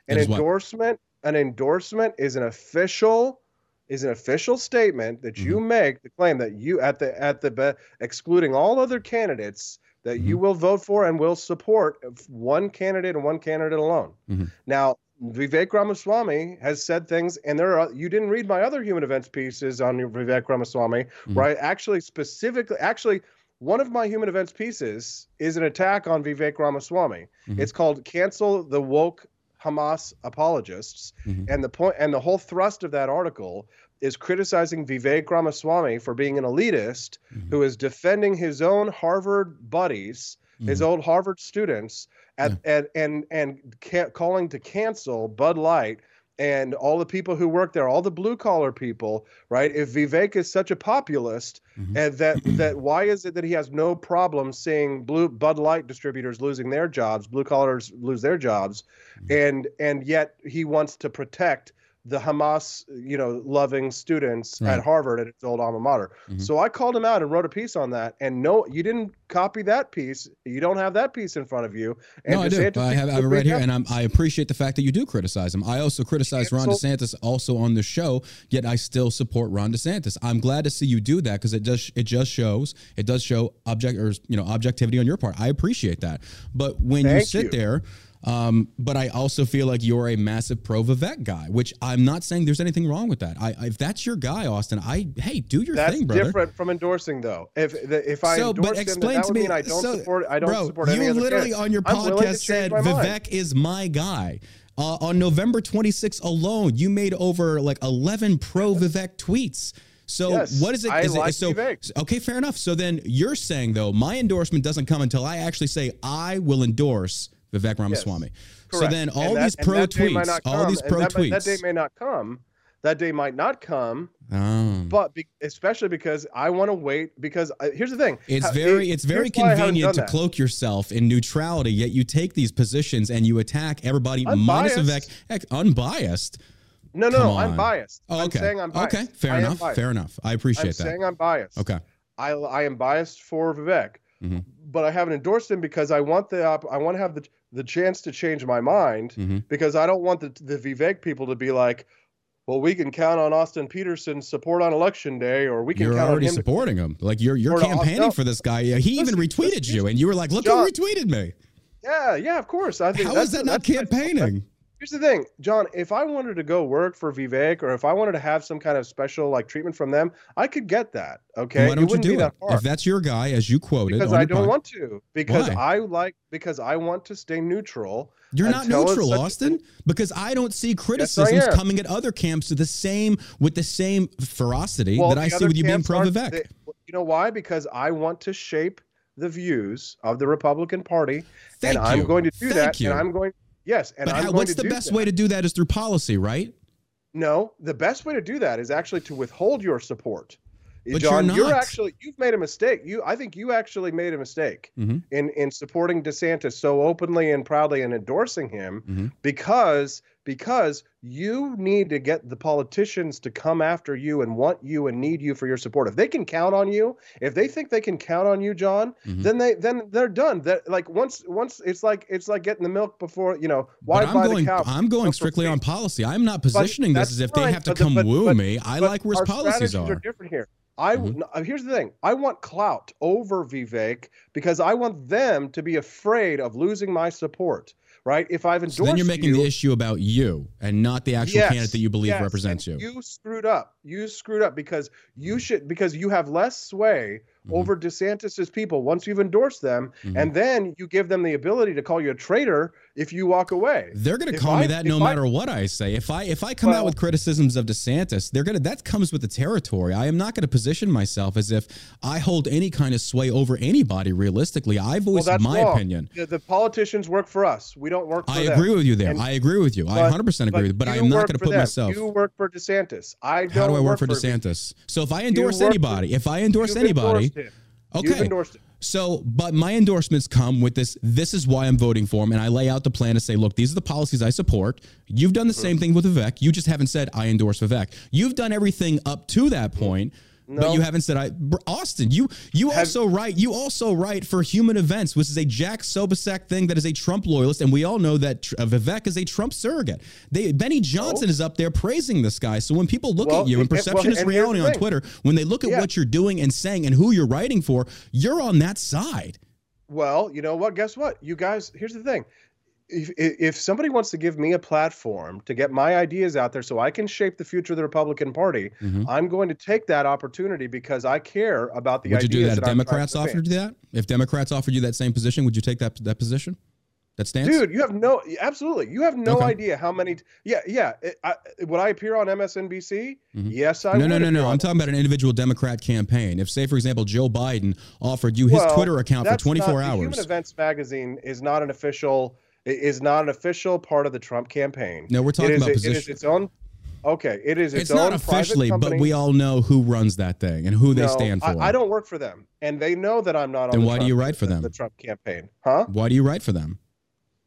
An endorsement, what? an endorsement is an official is an official statement that you mm-hmm. make the claim that you at the at the be, excluding all other candidates that mm-hmm. you will vote for and will support one candidate and one candidate alone. Mm-hmm. Now, Vivek Ramaswamy has said things, and there are you didn't read my other human events pieces on Vivek Ramaswamy, mm-hmm. where I actually specifically actually one of my human events pieces is an attack on Vivek Ramaswamy. Mm-hmm. It's called "Cancel the Woke Hamas apologists. Mm-hmm. And the point and the whole thrust of that article is criticizing Vivek Ramaswamy for being an elitist mm-hmm. who is defending his own Harvard buddies, mm-hmm. his old Harvard students, at, yeah. at and and ca- calling to cancel Bud Light and all the people who work there, all the blue collar people, right? If Vivek is such a populist, mm-hmm. and that [clears throat] that why is it that he has no problem seeing blue Bud Light distributors losing their jobs, blue collars lose their jobs, mm-hmm. and and yet he wants to protect the Hamas, you know, loving students right. at Harvard at his old alma mater. Mm-hmm. So I called him out and wrote a piece on that. And no, you didn't copy that piece. You don't have that piece in front of you. And no, I do. I have, I have it right here, and I'm, i appreciate the fact that you do criticize him. I also criticize Ron DeSantis also on the show, yet I still support Ron DeSantis. I'm glad to see you do that because it does it just shows it does show object or you know objectivity on your part. I appreciate that. But when Thank you sit you. there um, but I also feel like you're a massive pro Vivek guy, which I'm not saying there's anything wrong with that. I, if that's your guy, Austin, I hey, do your that's thing, brother. different from endorsing though. If if I so, endorse but explain him, that, to me. I don't so, support. I don't bro, support any you literally on your podcast said Vivek mind. is my guy. Uh, on November 26th alone, you made over like 11 pro Vivek tweets. So yes, what is it? Is like it so Vivek. okay? Fair enough. So then you're saying though, my endorsement doesn't come until I actually say I will endorse Vivek Ramaswamy. Yes. So then all these pro tweets, all these pro that, tweets. That day may not come. That day might not come. Oh. But be, especially because I want to wait because uh, here's the thing. It's very it's very convenient to that. cloak yourself in neutrality yet you take these positions and you attack everybody minus Vivek unbiased. No, no, no I'm biased. Oh, okay. I'm saying I'm biased. Okay, fair enough. Fair enough. I appreciate I'm that. saying I'm biased. Okay. I I am biased for Vivek. Mm-hmm. But I haven't endorsed him because I want the op- I want to have the the chance to change my mind mm-hmm. because I don't want the the Vivek people to be like, well, we can count on Austin Peterson's support on election day, or we can you're count already supporting him. Like you're you're campaigning for this guy. He listen, even retweeted listen, you, and you were like, "Look John, who retweeted me." Yeah, yeah, of course. I think how is that not campaigning? Here's the thing, John. If I wanted to go work for Vivek, or if I wanted to have some kind of special like treatment from them, I could get that. Okay, why don't you do it? If that's your guy, as you quoted, because I don't podcast. want to. Because why? I like because I want to stay neutral. You're not neutral, Austin, because I don't see criticisms yes, coming at other camps to the same with the same ferocity well, that I see with you being pro Vivek. They, you know why? Because I want to shape the views of the Republican Party, Thank and you. I'm going to do Thank that. You. And I'm going Yes, and but how, what's the best that. way to do that is through policy, right? No, the best way to do that is actually to withhold your support. But John, you're, you're, actually you've made a mistake. You, I think you actually made a mistake mm-hmm. in in supporting DeSantis so openly and proudly and endorsing him mm-hmm. because because you need to get the politicians to come after you and want you and need you for your support. If they can count on you, if they think they can count on you, John, mm-hmm. then they then they're done. That like once once it's like it's like getting the milk before you know why buy the cow? I'm going strictly on policy. I'm not positioning this as if fine, they have to come the, woo but, me. I like where his policies are. are different here. I mm-hmm. Uh, here's the thing. I want clout over Vivek because I want them to be afraid of losing my support right? If I've endorsed so then you're making you, the issue about you and not the actual yes, candidate that you believe yes, represents you. You screwed up. You screwed up because you hmm. should because you have less sway mm-hmm. over DeSantis's people once you've endorsed them, mm-hmm. and then you give them the ability to call you a traitor if you walk away. They're going to call I, me that no I, matter what I say. If I if I come well, out with criticisms of DeSantis, they're going to that comes with the territory. I am not going to position myself as if I hold any kind of sway over anybody. Realistically, I voice well, my wrong. opinion. The, the, politicians work for us. We don't work. I them. agree with you there. And, I agree with you. But, I 100 percent agree with you. But I am not going to put them. myself. You work for DeSantis. I don't. How do I work for, for DeSantis? So if I endorse anybody, for, if I endorse anybody, okay. So, but my endorsements come with this. This is why I'm voting for him, and I lay out the plan to say, look, these are the policies I support. You've done the same thing with Vivek. You just haven't said I endorse Vivek. You've done everything up to that point. No. But you haven't said I Austin, you you Have, also write you also write for Human Events, which is a Jack Posobiec thing that is a Trump loyalist, and we all know that uh, Vivek is a Trump surrogate. They Benny Johnson oh. is up there praising this guy. So when people look well, at you, and perception well, is reality on Twitter, when they look at yeah. what you're doing and saying and who you're writing for, you're on that side. Well, you know what? Guess what? You guys, here's the thing if, if somebody wants to give me a platform to get my ideas out there so I can shape the future of the Republican Party, mm-hmm. I'm going to take that opportunity because I care about the would ideas. Would you do that, that if Democrats offered you that? If Democrats offered you that same position, would you take that that position? That stance? Dude, you have no absolutely. You have no okay. idea how many. Yeah, yeah. I, would I appear on MSNBC? Mm-hmm. Yes, I. No, no, no, no. I'm talking about an individual Democrat campaign. If, say, for example, Joe Biden offered you his well, Twitter account for 24 not, hours. Human Events magazine is not an official is not an official part of the Trump campaign. No, we're talking it is, about it position. is its own. Okay, it is its, it's not officially, but we all know who runs that thing and who they No, stand for. I, I don't work for them, and they know that I'm not on. Then the why do you write for them? The Trump campaign, huh? Why do you write for them?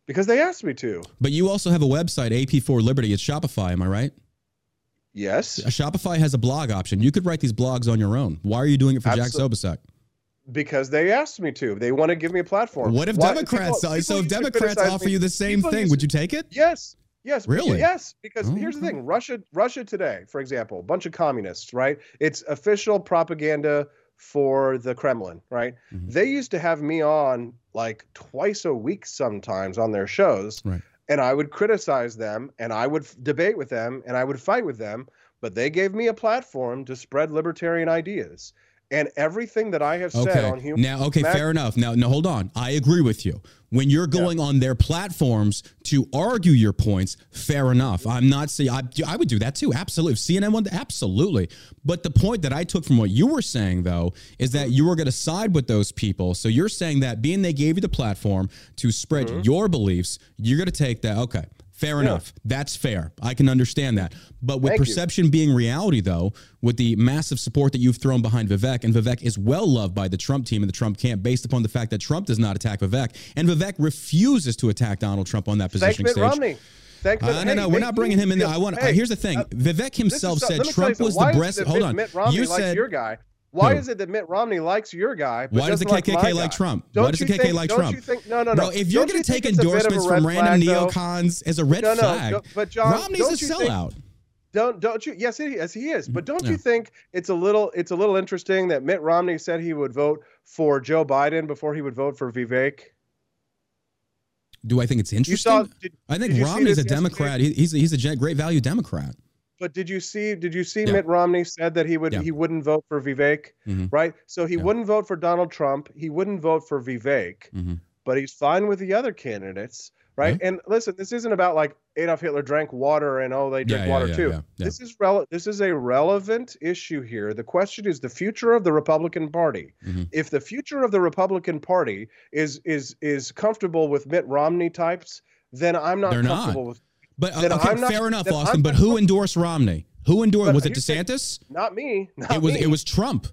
Because they asked me to. But you also have a website, AP4 Liberty. It's Shopify, am I right? Yes, A Shopify has a blog option. You could write these blogs on your own. Why are you doing it for Jack Absol- Sobasek? Because they asked me to. They want to give me a platform. What if Why- Democrats? people- so if Democrats offer me- you the same thing, used would you take it? Yes. Yes. Really? Yes. Because Oh, here's the thing: Russia, Russia today, for example, a bunch of communists, right? It's official propaganda for the Kremlin, right? Mhm. They used to have me on like twice a week, sometimes on their shows, Right. and I would criticize them, and I would f- debate with them, and I would fight with them. But they gave me a platform to spread libertarian ideas. And everything that I have said Okay. on human Now, okay, fair enough. Now, now, hold on. I agree with you. When you're going on their platforms to argue your points, fair enough. I'm not saying I, I would do that too. Absolutely. If CNN one, absolutely. But the point that I took from what you were saying, though, is that you were going to side with those people. So you're saying that being they gave you the platform to spread mm-hmm. your beliefs, you're going to take that. Okay. Fair enough. That's fair. I can understand that. But with Thank you. perception being reality, though, with the massive support that you've thrown behind Vivek, and Vivek is well loved by the Trump team and the Trump camp based upon the fact that Trump does not attack Vivek, and Vivek refuses to attack Donald Trump on that Mitt stage. Romney. Thank Uh, no, hey, no, we're not bringing him in there. I want. Hey, here's the thing: uh, Vivek himself said let me tell you Trump was the breast. Hold on. Mitt Romney You said your guy. Why Who? is it that Mitt Romney likes your guy? but Why does the doesn't like KKK like? Trump? Don't Why does the KKK think- like don't Trump? You think, no, no, no. Bro, if you're going to take think it's a bit of a endorsements from random though? neocons as a red No, no, flag, no, but John, Romney's a you think- sellout. Don't don't you? Yes, he, yes, he is. But don't Yeah. you think it's a little it's a little interesting that Mitt Romney said he would vote for Joe Biden before he would vote for Vivek? Do I think it's interesting? saw? Did, I think Romney's a this yesterday? Democrat. He's a, he's a great value Democrat. But did you see? Did you see Yeah. Mitt Romney said that he would Yeah. he wouldn't vote for Vivek, Mhm. right? So he Yeah. wouldn't vote for Donald Trump. He wouldn't vote for Vivek. Mhm. but he's fine with the other candidates, right? And listen, this isn't about like Adolf Hitler drank water and oh they yeah, water too. This is rele- this is a relevant issue here. The question is the future of the Republican Party. Mhm. If the future of the Republican Party is is is comfortable with Mitt Romney types, then I'm not They're not. comfortable with But uh, okay, not- fair enough, Austin. I'm But who endorsed Romney? Who endorsed? Was it DeSantis? not me. Not It was. me. It was Trump.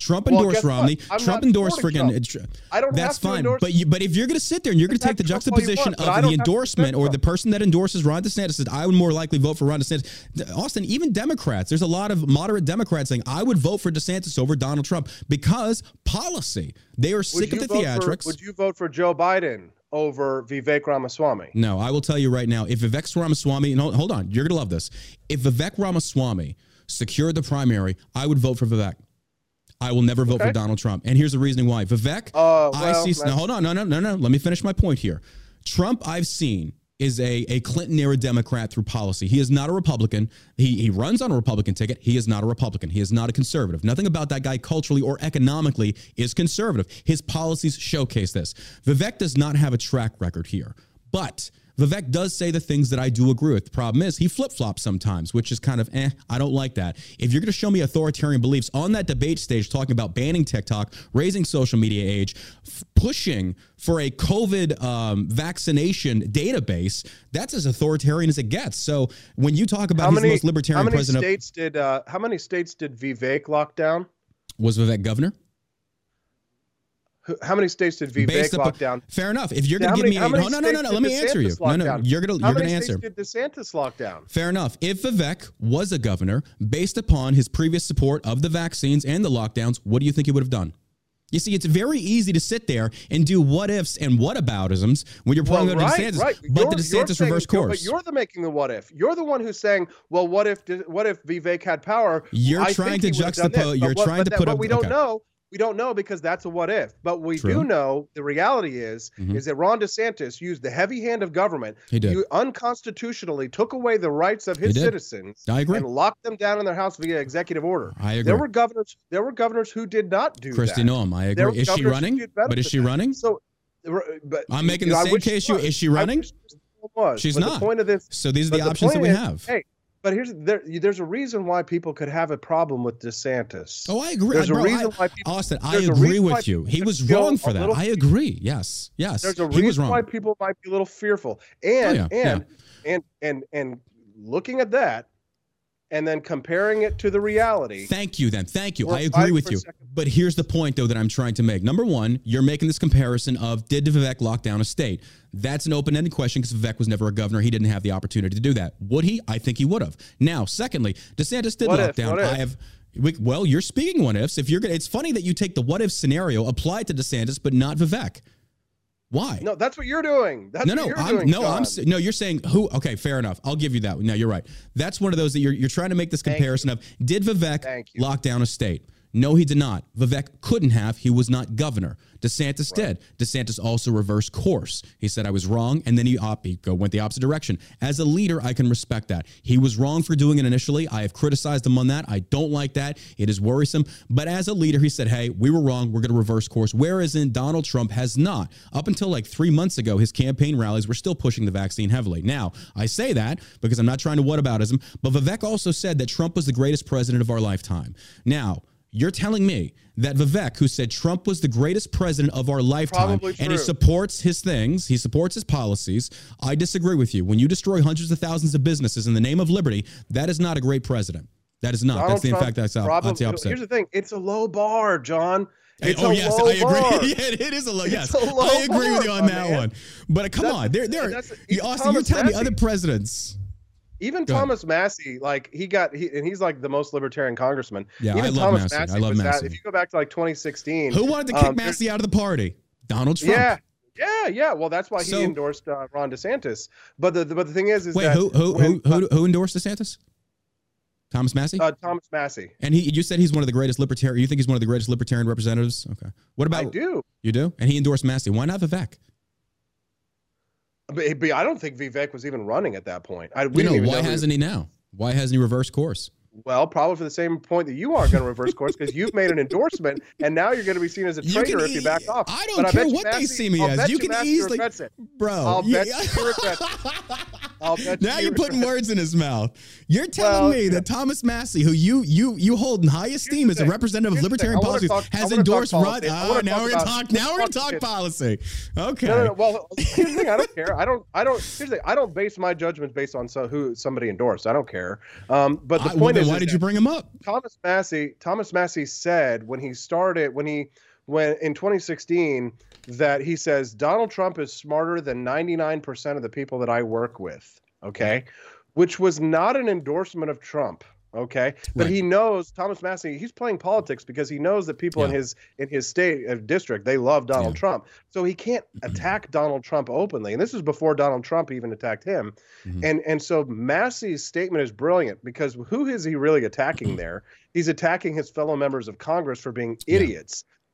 Trump endorsed what? Romney. Trump endorsed friggin' I don't That's have fine. But you, but if you're going to sit there and you're going to take the Trump juxtaposition want, of the endorsement or the person that endorses Ron DeSantis says, I would more likely vote for Ron DeSantis. Austin, even Democrats, there's a lot of moderate Democrats saying, I would vote for DeSantis over Donald Trump because policy. They are sick of the theatrics. For, would you vote for Joe Biden over Vivek Ramaswamy? No, I will tell you right now. If Vivek Ramaswamy, no, hold on, you're gonna love this. If Vivek Ramaswamy secured the primary, I would vote for Vivek. I will never vote for Donald Trump, and here's the reasoning why. Vivek, Uh, I see. that's- No, hold on, no, no, no, no. Let me finish my point here. Trump, I've seen. Is a, a Clinton era Democrat through policy. He is not a Republican. He, he runs on a Republican ticket. He is not a Republican. He is not a conservative. Nothing about that guy culturally or economically is conservative. His policies showcase this. Vivek does not have a track record here, but Vivek does say the things that I do agree with. The problem is he flip flops sometimes, which is kind of eh. I don't like that. If you're going to show me authoritarian beliefs on that debate stage, talking about banning TikTok, raising social media age, f- pushing for a COVID um, vaccination database, that's as authoritarian as it gets. So when you talk about How many, the most libertarian how many president, states did uh, how many states did Vivek lock down? was Vivek governor? How many states did Vivek lock down? Fair enough. If you're Yeah, going to give many- me, no, no, no, no, no. Let me answer you. No, no, down? you're going to you're going to answer. states did DeSantis lock down? Fair enough. If Vivek was a governor, based upon his previous support of the vaccines and the lockdowns, what do you think he would have done? You see, it's very easy to sit there and do what ifs and what aboutisms when you're Well, pointing out right, DeSantis, right. but You're- the DeSantis reverse course. But you're the making the what if. You're the one who's saying, well, what if what if Vivek had power? You're I trying to he would've done this. juxtapose- you're what- trying but to put but up- we don't okay. know. We don't know because that's a what if. But we True. do know the reality is Mhm. is that Ron DeSantis used the heavy hand of government. He did. You unconstitutionally took away the rights of his citizens I agree. and locked them down in their house via executive order. I agree. There were governors. There were governors who did not do Kristi that. Noem, I agree. Is she running? But is she running? So, but I'm making you the know, I same case you- is she running? was. She's not. The point of this So these are the the options that we is, have. Hey, but here's there, there's a reason why people could have a problem with DeSantis. Oh, I agree. There's Bro, a reason I, why people, Austin, I agree with you. He was wrong for that. I agree. Yes, yes. there's a reason why people might be a little fearful, and Oh, yeah, and and and and looking at that, and then comparing it to the reality. Thank you, then. Thank you. I agree with you. But here's the point, though, that I'm trying to make. Number one, you're making this comparison of did Vivek lock down a state? That's an open ended question because Vivek was never a governor. He didn't have the opportunity to do that. Would he? I think he would have. Now, secondly, DeSantis did What lock if? down. I have. we- Well, you're speaking what ifs. If you're gonna, it's funny that you take the what if scenario applied to DeSantis, but not Vivek. Why? No, that's what you're doing. That's no, what no, you're I'm doing. no, John. I'm no. You're saying who? Okay, fair enough. I'll give you that. No, you're right. That's one of those that you're you're trying to make this comparison of did Vivek lock down a state? No, he did not. Vivek couldn't have. He was not governor. DeSantis did. DeSantis also reversed course. He said I was wrong, and then he, op- he went the opposite direction. As a leader, I can respect that. He was wrong for doing it initially. I have criticized him on that. I don't like that. It is worrisome. But as a leader, he said, "Hey, we were wrong. We're going to reverse course." Whereas in Donald Trump has not. Up until like three months ago, his campaign rallies were still pushing the vaccine heavily. Now, I say that because I'm not trying to whataboutism, but Vivek also said that Trump was the greatest president of our lifetime. Now. You're telling me that Vivek, who said Trump was the greatest president of our lifetime, and he supports his things, he supports his policies. I disagree with you. When you destroy hundreds of thousands of businesses in the name of liberty, that is not a great president. That is not. Donald that's the in fact that's, probably- that's the opposite. Here's the thing: it's a low bar, John. It's oh a yes, low I agree. [laughs] yeah, it is a low. It's Yes, a low I agree with you on that man. one. But come That's- on, there, there. Austin, you're telling me other presidents. Even Go ahead. Thomas Massie, like he got, he, and he's like the most libertarian congressman. Yeah, Even I love Thomas Massie. I love Massie. That, if you go back to like 2016, Who wanted to kick um, Massie out of the party? Donald Trump. Yeah, yeah, yeah. Well, that's why he So- endorsed uh, Ron DeSantis. But the, the but the thing is, is Wait, that who who, when, who who who endorsed DeSantis? Thomas Massie. uh, Thomas Massie. and he, you said he's one of the greatest libertarian. You think he's one of the greatest libertarian representatives? Okay. What about I do, you? Do and he endorsed Massie. Why not Vivek? But, but I don't think Vivek was even running at that point. I, we You know why know hasn't he now? Why hasn't he reversed course? Well, probably for the same point that you aren't going to reverse course because you've made an endorsement, and now you're going to be seen as a You traitor can if you back off. I don't But care bet you what they see me I'll as. You can Massie easily- it. Bro, I'll you- bet you regrets bet [laughs] now you you're putting words in his mouth. You're telling Well, me that Thomas Massie, who you you you hold in high esteem as a representative of libertarian policies, talk- has endorsed Rod. Oh, now we're gonna talk. Now we're gonna talk policy. Okay. No, no, no. Well, [laughs] here's the thing. I don't care. I don't. I don't. Here's the thing. I don't base my judgments based on so, who somebody endorsed. I don't care. Um, but the I- point well, is, why is did you bring him up? Thomas Massie. Thomas Massie said when he started when he when in 2016 that he says Donald Trump is smarter than 99% of the people that I work with. Okay, which was not an endorsement of Trump. Okay, but Right. he knows Thomas Massie. He's playing politics because he knows that people in his in his state uh, district they love Donald Yeah. Trump. So he can't [clears throat] attack Donald Trump openly, and this is before Donald Trump even attacked him. Mhm. And and so Massie's statement is brilliant because who is he really attacking [clears throat] there? He's attacking his fellow members of Congress for being Yeah.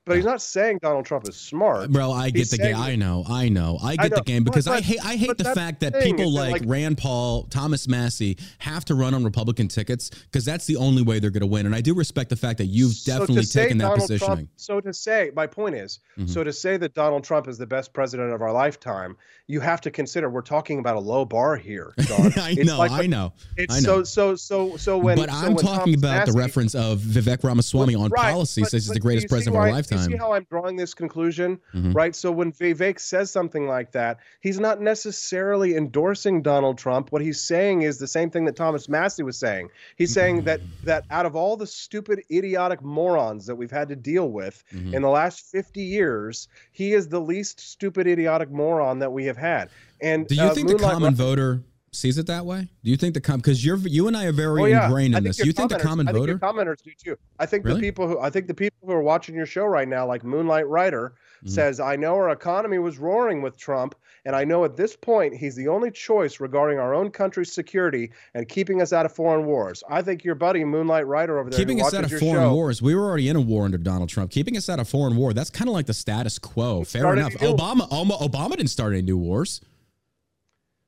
But he's not saying Donald Trump is smart. Bro, I get the game. I know, I know, I get know, the game but- because I hate, I hate the fact that people like, like- Rand Paul, Thomas Massie have to run on Republican tickets because that's the only way they're going to win. And I do respect the fact that you've definitely say taken that Donald positioning. Trump, so to say, my point is, Mhm. so to say that Donald Trump is the best president of our lifetime, you have to consider we're talking about a low bar here. [laughs] I know, like I know. It's I know. so so so so when. but so I'm when talking Thomas about the reference of Vivek Ramaswamy on Right, policy but- says he's the greatest president of our why- You see how I'm drawing this conclusion, Mhm. right? So when Vivek says something like that, he's not necessarily endorsing Donald Trump. What he's saying is the same thing that Thomas Massie was saying. He's saying that that out of all the stupid, idiotic morons that we've had to deal with Mhm. in the last 50 years, he is the least stupid, idiotic moron that we have had. And Do you uh, think the common Rising- voter sees it that way? Do you think the com because you're you and I are very Oh, yeah. ingrained in this? You think the common I think voter? commenters do too. I think Really? the people who I think the people who are watching your show right now, like Moonlight Writer, Mhm. says, "I know our economy was roaring with Trump, and I know at this point he's the only choice regarding our own country's security and keeping us out of foreign wars." I think your buddy Moonlight Writer over there, Keeping us out of foreign show, wars. We were already in a war under Donald Trump. Keeping us out of foreign war. That's kind of like the status quo. Fair enough. Obama, Obama, Obama didn't start any new wars.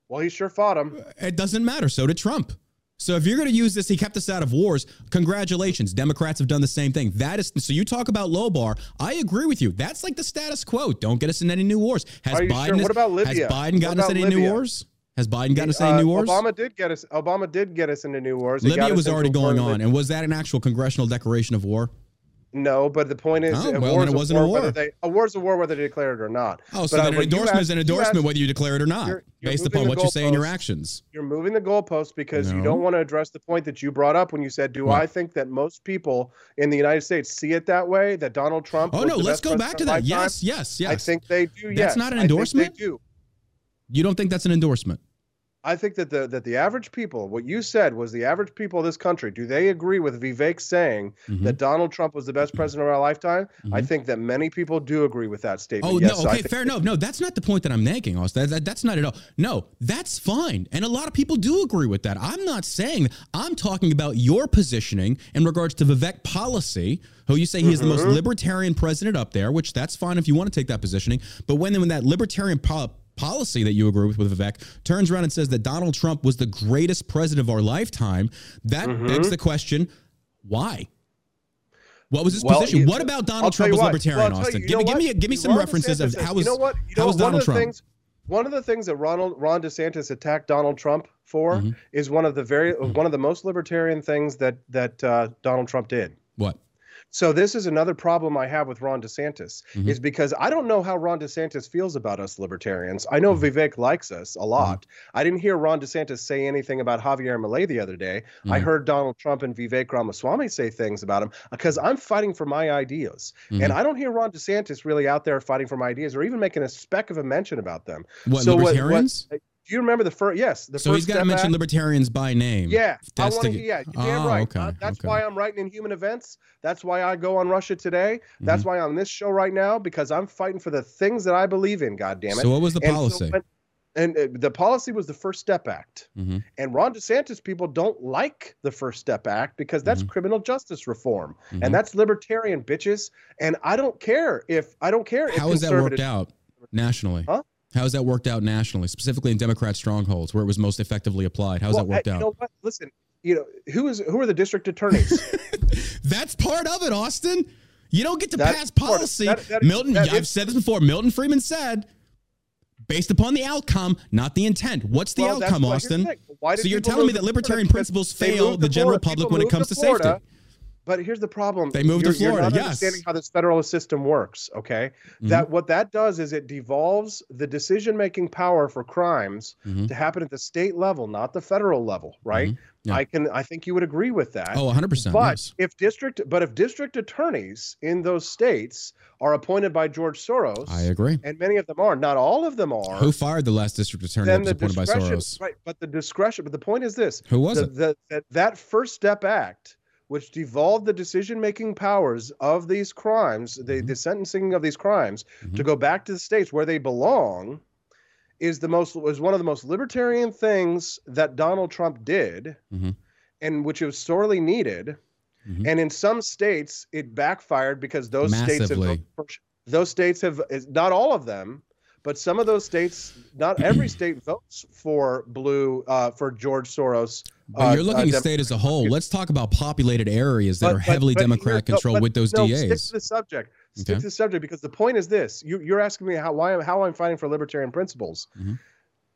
Well, he sure fought him. It doesn't matter. So did Trump. So if you're going to use this, he kept us out of wars. Congratulations, Democrats have done the same thing. That is so. You talk about low bar. I agree with you. That's like the status quo. Don't get us in any new wars. Has Biden? sure? What about Libya? Has Biden gotten us in any new wars? Has Biden gotten us any Uh, new wars? Obama did get us. Obama did get us into new wars. Libya was already going on, and was that an actual congressional declaration of war? No, but the point is, Oh, a well, war is it wasn't a war. Whether they, a war is a war whether they declare it or not. Oh, so But, an endorsement is an endorsement whether you declare it or not, You're- you're based upon what you say in your actions. You're moving the goalposts because you don't want to address the point that you brought up when you said, "Do What? I think that most people in the United States see it that way? That Donald Trump?" Oh no, let's go back to that. Yes, yes, yes. I think they do. That's yes. not an endorsement? they do. you don't think that's an endorsement? I think that the that the average people, what you said was the average people of this country, do they agree with Vivek saying Mhm. that Donald Trump was the best president of our lifetime? I Mhm. think that many people do agree with that statement. Oh yes, no, okay, fair. enough. no, that's not the point that I'm making, Austin. That, that- that's not at all. No, that's fine, and a lot of people do agree with that. I'm not saying. I'm talking about your positioning in regards to Vivek policy, who you say he is the most Mhm. libertarian president up there, which that's fine if you want to take that positioning. But when when that libertarian po- policy that you agree with with Vivek turns around and says that Donald Trump was the greatest president of our lifetime, that Mhm. begs the question, why? What was his Well, position? What about Donald Trump was what. libertarian, Well, Austin? you, you give me, give me, give me some Ron references of how was you know what? You how know, was one Donald of the Trump? things one of the things that Ronald Ron DeSantis attacked Donald Trump for Mhm. is one of the very one of the most libertarian things that that uh, Donald Trump did. what? So this is another problem I have with Ron DeSantis Mhm. is because I don't know how Ron DeSantis feels about us libertarians. I know Mhm. Vivek likes us a lot. I didn't hear Ron DeSantis say anything about Javier Milei the other day. I Mhm. heard Donald Trump and Vivek Ramaswamy say things about him because I'm fighting for my ideas. And I don't hear Ron DeSantis really out there fighting for my ideas or even making a speck of a mention about them. What so what- what- libertarians? Do you remember the first? Yes, the so first he's got to mention Act? libertarians by name. Yeah, That's I want to. Yeah, you're damn Oh, right. okay, Uh, that's okay. why I'm writing in Human Events. That's why I go on Russia Today. That's Mm-hmm. why I'm on this show right now because I'm fighting for the things that I believe in. God damn it. So what was the And so policy? when- and uh, the policy was the First Step Act. Mhm. And Ron DeSantis people don't like the First Step Act because that's Mhm. criminal justice reform, and that's libertarian bitches. And I don't care if I don't care. if How has that worked out nationally? Huh? How has that worked out nationally, specifically in Democrat strongholds where it was most effectively applied? How's Well, that worked I- out? You know what? Listen, you know who is who are the district attorneys? [laughs] That's part of it, Austin. You don't get to That- pass policy. that- that- Milton, I've is- said this before. Milton Friedman said, based upon the outcome, not the intent. What's the Well, outcome, the Austin? So you're telling me that to libertarian principles fail moved the general public when it comes to Florida. safety? But here's the problem. They moved to you're, you're Florida, not yes. understanding how this federal system works. Okay, Mhm. that what that does is it devolves the decision-making power for crimes Mhm. to happen at the state level, not the federal level. Right? Mhm. Yeah. I can. I think you would agree with that. Oh, 100%. But yes. if district, but if district attorneys in those states are appointed by George Soros, I agree. and many of them are, not all of them are. Who fired the last district attorney that then was the appointed by Soros? right? But the discretion. But the point is this: Who was the, it? the, that that First Step Act, which devolved the decision-making powers of these crimes, the, Mhm. the sentencing of these crimes, Mhm. to go back to the states where they belong, is the most was one of the most libertarian things that Donald Trump did, Mhm. and which was sorely needed. Mhm. And in some states, it backfired because those states have those states have not all of them, but some of those states, not every [clears throat] state votes for blue uh, for George Soros. But uh, you're looking uh, at Dem- state as a whole. Let's talk about populated areas that but- are heavily but here- Democrat no, controlled but with those no, DAs. Stick to the subject. Stick Okay. to the subject because the point is this: you, you're asking me how why I'm- how I'm fighting for libertarian principles. Mhm.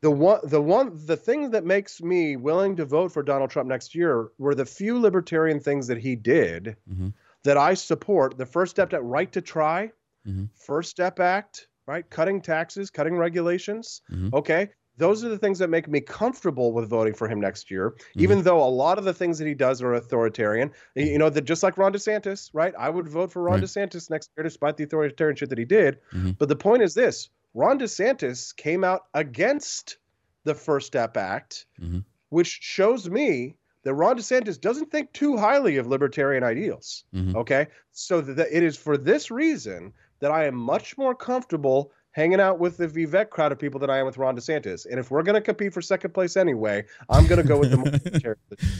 The one, the one, the thing that makes me willing to vote for Donald Trump next year were the few libertarian things that he did Mhm. that I support. The first step, that right to try, Mhm. First Step Act, right? Cutting taxes, cutting regulations. Mhm. Okay. Those are the things that make me comfortable with voting for him next year, Mm-hmm. even though a lot of the things that he does are authoritarian. You know, that just like Ron DeSantis, right? I would vote for Ron Right. DeSantis next year despite the authoritarian shit that he did. Mhm. But the point is this Ron DeSantis came out against the First Step Act, Mhm. which shows me that Ron DeSantis doesn't think too highly of libertarian ideals. Mhm. Okay. So that it is for this reason that I am much more comfortable hanging out with the Vivek crowd of people than I am with Ron DeSantis. And if we're going to compete for second place anyway, I'm going to go with the more.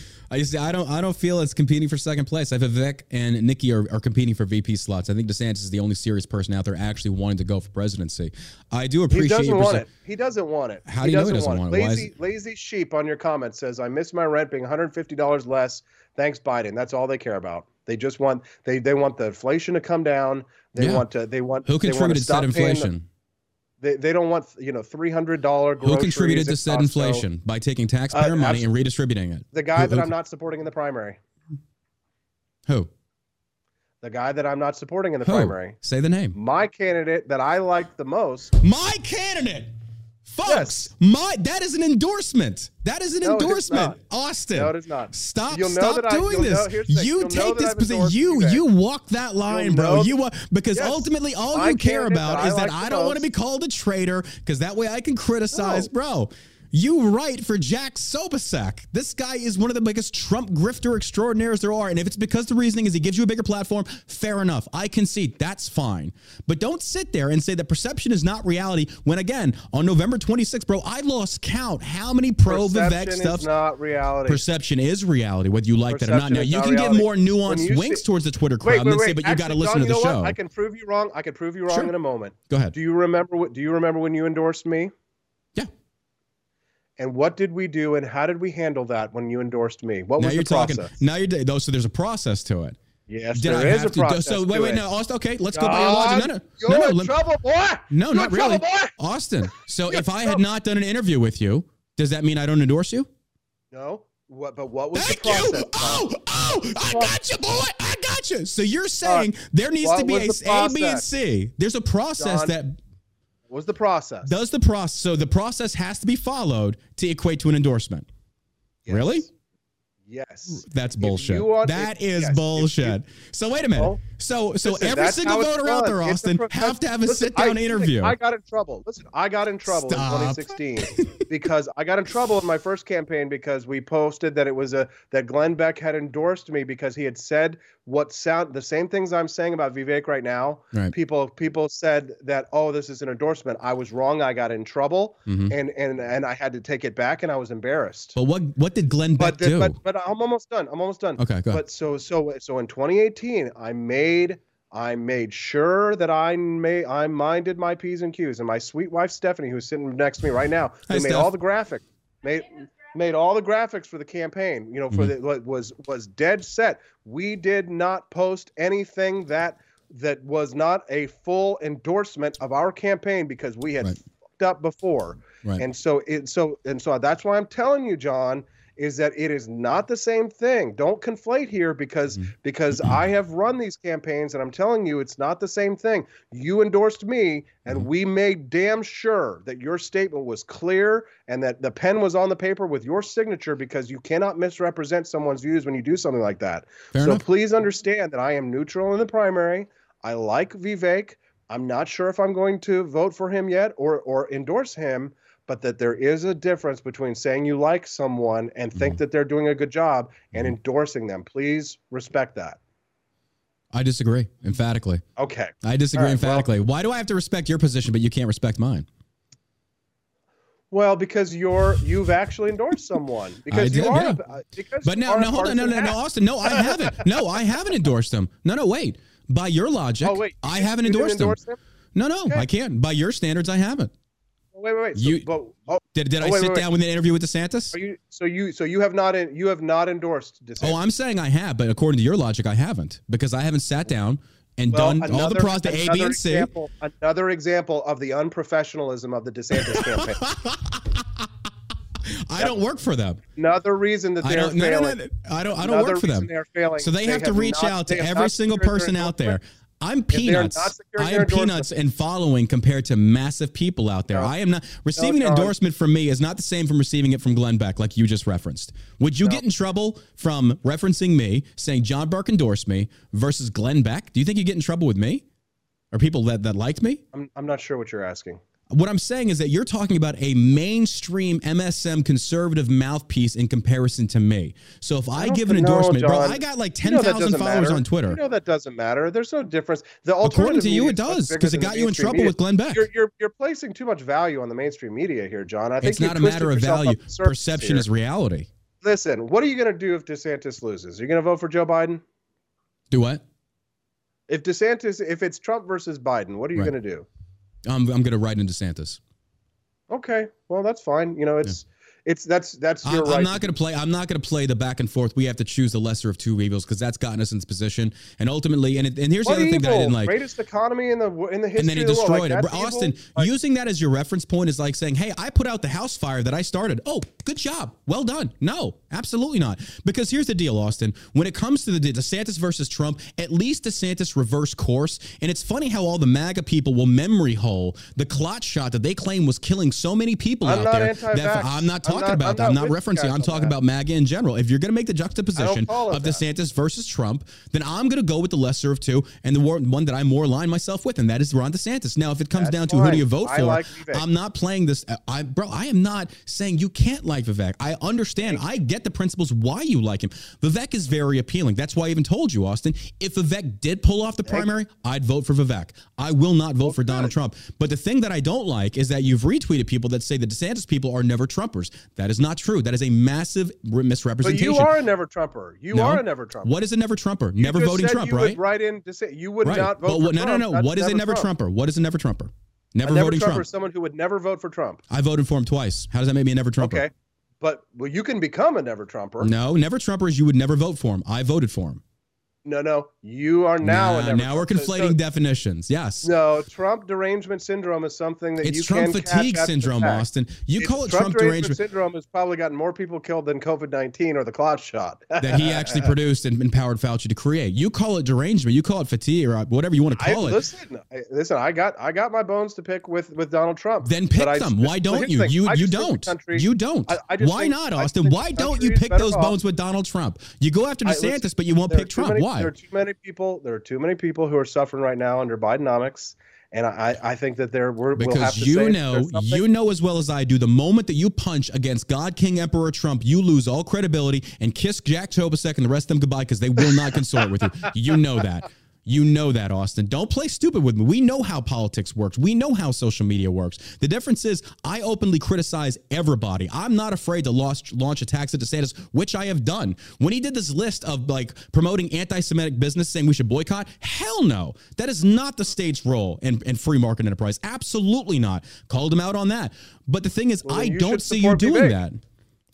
[laughs] I see. I don't. I don't feel it's competing for second place. I Vivek and Nikki are, are competing for VP slots. I think DeSantis is the only serious person out there actually wanting to go for presidency. I do appreciate. He doesn't want it. He doesn't want it. How do you know he doesn't want it? Why is Lazy, lazy sheep on your comment says, "I miss my rent being 150 dollars less. Thanks, Biden." That's all they care about. They just want they they want the inflation to come down. They Yeah. want to they want Who they want to contributed to stop that inflation? They, they don't want you know three hundred dollar. Who contributed to said inflation by taking taxpayer uh, money and redistributing it? The guy who, that who, I'm not supporting in the primary. Who? The guy that I'm not supporting in the who? primary. Say the name. My candidate that I like the most. My candidate. Folks, yes. my that is an endorsement. That is an no, endorsement. Austin. No, it is not. Stop stop doing I, this. you take this position. You you walk that line, you'll bro. You because yes. ultimately all you care about is that I, don't want to be called a traitor because that way I can criticize, no. bro. You write for Jack Posobiec. This guy is one of the biggest Trump grifter extraordinaires there are. And if it's because the reasoning is he gives you a bigger platform, fair enough. I concede. That's fine. But don't sit there and say that perception is not reality when, again, on November 26th, bro, I lost count how many pro Vivek stuff. Perception is not reality. Perception is reality, whether you like perception that or not. Now, you can reality. get more nuanced winks see, towards the Twitter crowd wait, wait, wait. and say, but you got to listen to the show. What? I can prove you wrong. I can prove you wrong sure. in a moment. Go ahead. Do you remember what? Do you remember when you endorsed me? And what did we do and how did we handle that when you endorsed me? What now was the talking, process? Now you're though, so there's a process to it. Yes, Did there I is a process. So wait, wait, it. no, Austin. Okay, let's go by your logic. No, no, you're no, in trouble, boy. No, you're not really, trouble, Austin. So if I had not done an interview with you, does that mean I don't endorse you? No. What? But what was Thank the process? You. Oh, oh, I got you, boy. I got you. So you're saying uh, there needs to be a A, B, and C. There's a process John, that was the process. Does the process so the process has to be followed to equate to an endorsement? Yes. Really? Yes. That's bullshit. That if, is yes, bullshit. You, so wait a minute. Well, so so listen, every single voter out there, Austin, have to have a sit down interview. I got in trouble. Listen, I got in trouble Stop. in 2016 because I got in trouble in my first campaign because we posted that it was a that Glenn Beck had endorsed me because he had said what sound the same things I'm saying about Vivek right now. Right. People people said that oh this is an endorsement. I was wrong. I got in trouble mm-hmm. and and and I had to take it back and I was embarrassed. But what what did Glenn Beck but, do? But, but I'm almost done. I'm almost done. Okay, go But so so so in 2018 I made I made sure that I made I minded my p's and q's, and my sweet wife Stephanie, who's sitting next to me right now, who made Steph. all the graphics, made made all the graphics for the campaign. You know, for mm-hmm. the was was dead set. We did not post anything that that was not a full endorsement of our campaign because we had right. fucked up before. Right. And so it so and so that's why I'm telling you, John, is that it is not the same thing. Don't conflate here because mm-hmm. because [clears throat] I have run these campaigns and I'm telling you it's not the same thing. You endorsed me and mm-hmm. we made damn sure that your statement was clear and that the pen was on the paper with your signature because you cannot misrepresent someone's views when you do something like that. Fair so enough. please understand that I am neutral in the primary. I like Vivek. I'm not sure if I'm going to vote for him yet or or endorse him but that there is a difference between saying you like someone and think mm that they're doing a good job and mm endorsing them. Please respect that. I disagree emphatically. Okay. I disagree right, emphatically. Well, Why do I have to respect your position, but you can't respect mine? Well, because you're you've actually endorsed someone [laughs] because did, you are. Yeah. Because but now, no, hold on, no, no, no, Austin, no, I haven't. No, I haven't endorsed them. No, no, wait. By your logic, oh, wait, I haven't endorsed them. them. No, no, okay. I can't. By your standards, I haven't wait, wait, wait. So, you but, oh, did did oh, I wait, sit wait, down with an interview with DeSantis? You, so you so you have not you have not endorsed DeSantis. Oh, I'm saying I have, but according to your logic, I haven't because I haven't sat down and well, done another, all the pros to A, B, and C. Example, another example of the unprofessionalism of the DeSantis campaign. [laughs] I yep. don't work for them. Another reason that they're failing. No, no, no, I don't. I don't work for them. They're failing. So they, they have, have, to reach not, out to every single person out there. I'm peanuts. I am peanuts and following compared to massive people out there. No. I am not receiving no, an endorsement from me is not the same from receiving it from Glenn Beck, like you just referenced. Would you no. get in trouble from referencing me, saying John Burk endorsed me versus Glenn Beck? Do you think you get in trouble with me? Or people that, that liked me? I'm, I'm not sure what you're asking. What I'm saying is that you're talking about a mainstream MSM conservative mouthpiece in comparison to me. So if I, I give an endorsement, bro, I got like 10,000 you know followers matter. on Twitter. You know that doesn't matter. There's no difference. The According to you, it does because it got you in trouble media. with Glenn Beck. You're, you're, you're, placing too much value on the mainstream media here, John. I think it's not a matter of value. Perception here. is reality. Listen, what are you going to do if DeSantis loses? Are you going to vote for Joe Biden? Do what? If DeSantis, if it's Trump versus Biden, what are you right. going to do? I'm, I'm going to write into DeSantis. Okay, well that's fine. You know, it's it's that's that's your I'm, right. I'm not going to play. I'm not going to play the back and forth. We have to choose the lesser of two evils because that's gotten us in this position. And ultimately, and it, and here's What the other thing that I didn't like. Greatest economy in the in the history and then he of the world. destroyed Like, it. Austin, evil? Using that as your reference point is like saying, "Hey, I put out the house fire that I started. Oh, good job, well done." No, absolutely not. Because here's the deal, Austin. When it comes to the DeSantis versus Trump, at least DeSantis reversed course. And it's funny how all the MAGA people will memory hole the clot shot that they claim was killing so many people I'm out there. anti-vax. That I'm not talking not- about I'm that. I'm not not with you referencing. I'm talking that. about MAGA in general. If you're going to make the juxtaposition of that. DeSantis versus Trump, then I'm going to go with the lesser of two and the one that I more align myself with, and that is Ron DeSantis. Now, if it comes That's down to who do you vote I for, like I'm not playing this. I, bro, I am not saying you can't like Vivek. I understand. I get the principles why you like him. Vivek is very appealing. That's why I even told you, Austin. If Vivek did pull off the primary, I'd vote for Vivek. I will not vote for Donald Trump. But the thing that I don't like is that you've retweeted people that say the DeSantis people are never Trumpers. That is not true. That is a massive re- but misrepresentation. you are a never Trumper. You No. are a never Trumper. What is a never Trumper? You never voting Trump, you right? Write in to say you would right. not vote but for what, no, Trump. no, no. That's What is a never Trump. Trumper? What is a never Trumper? Never, A never voting Trumper Trump. is someone who would never vote for Trump. I voted for him twice. How does that make me a never Trumper? Okay, but well, you can become a never Trumper. No, never Trumper is you would never vote for him. I voted for him. No, no, you are now Nah, now we're Trumper. So- conflating definitions. Yes. No, Trump derangement syndrome is something that it's you Trump can fatigue syndrome. Austin. You It's call it Trump, Trump derangement derangement syndrome has probably gotten more people killed than COVID nineteen or the clot shot. that he actually [laughs] produced and empowered Fauci to create. You call it derangement. You call it fatigue or whatever you want to I, call it. listen, I, listen. I got I got my bones to pick with with Donald Trump. Then pick I them. Why don't you? thing, You you just think the don't. country- you don't. I- I Why think- not, Austin? Why don't you pick those off- bones with Donald Trump? You go after DeSantis, listen, but you won't pick Trump. many- Why? There are too many people. There are too many people who are suffering right now under Bidenomics, and I I think that there we're we'll have Because to say you know, you know as well as I do, the moment that you punch against God, King, Emperor Trump, you lose all credibility and kiss Jack Tobasek and the rest of them goodbye because they will not consort with you. You know that. You know that, Austin. Don't play stupid with me. We know how politics works. We know how social media works. The difference is I openly criticize everybody. I'm not afraid to launch, launch attacks at DeSantis, which I have done. When he did this list of like promoting anti-Semitic business saying we should boycott, hell no. That is not the state's role in, in free market enterprise. Absolutely not. Called him out on that. But the thing is, Well, I don't see you doing that.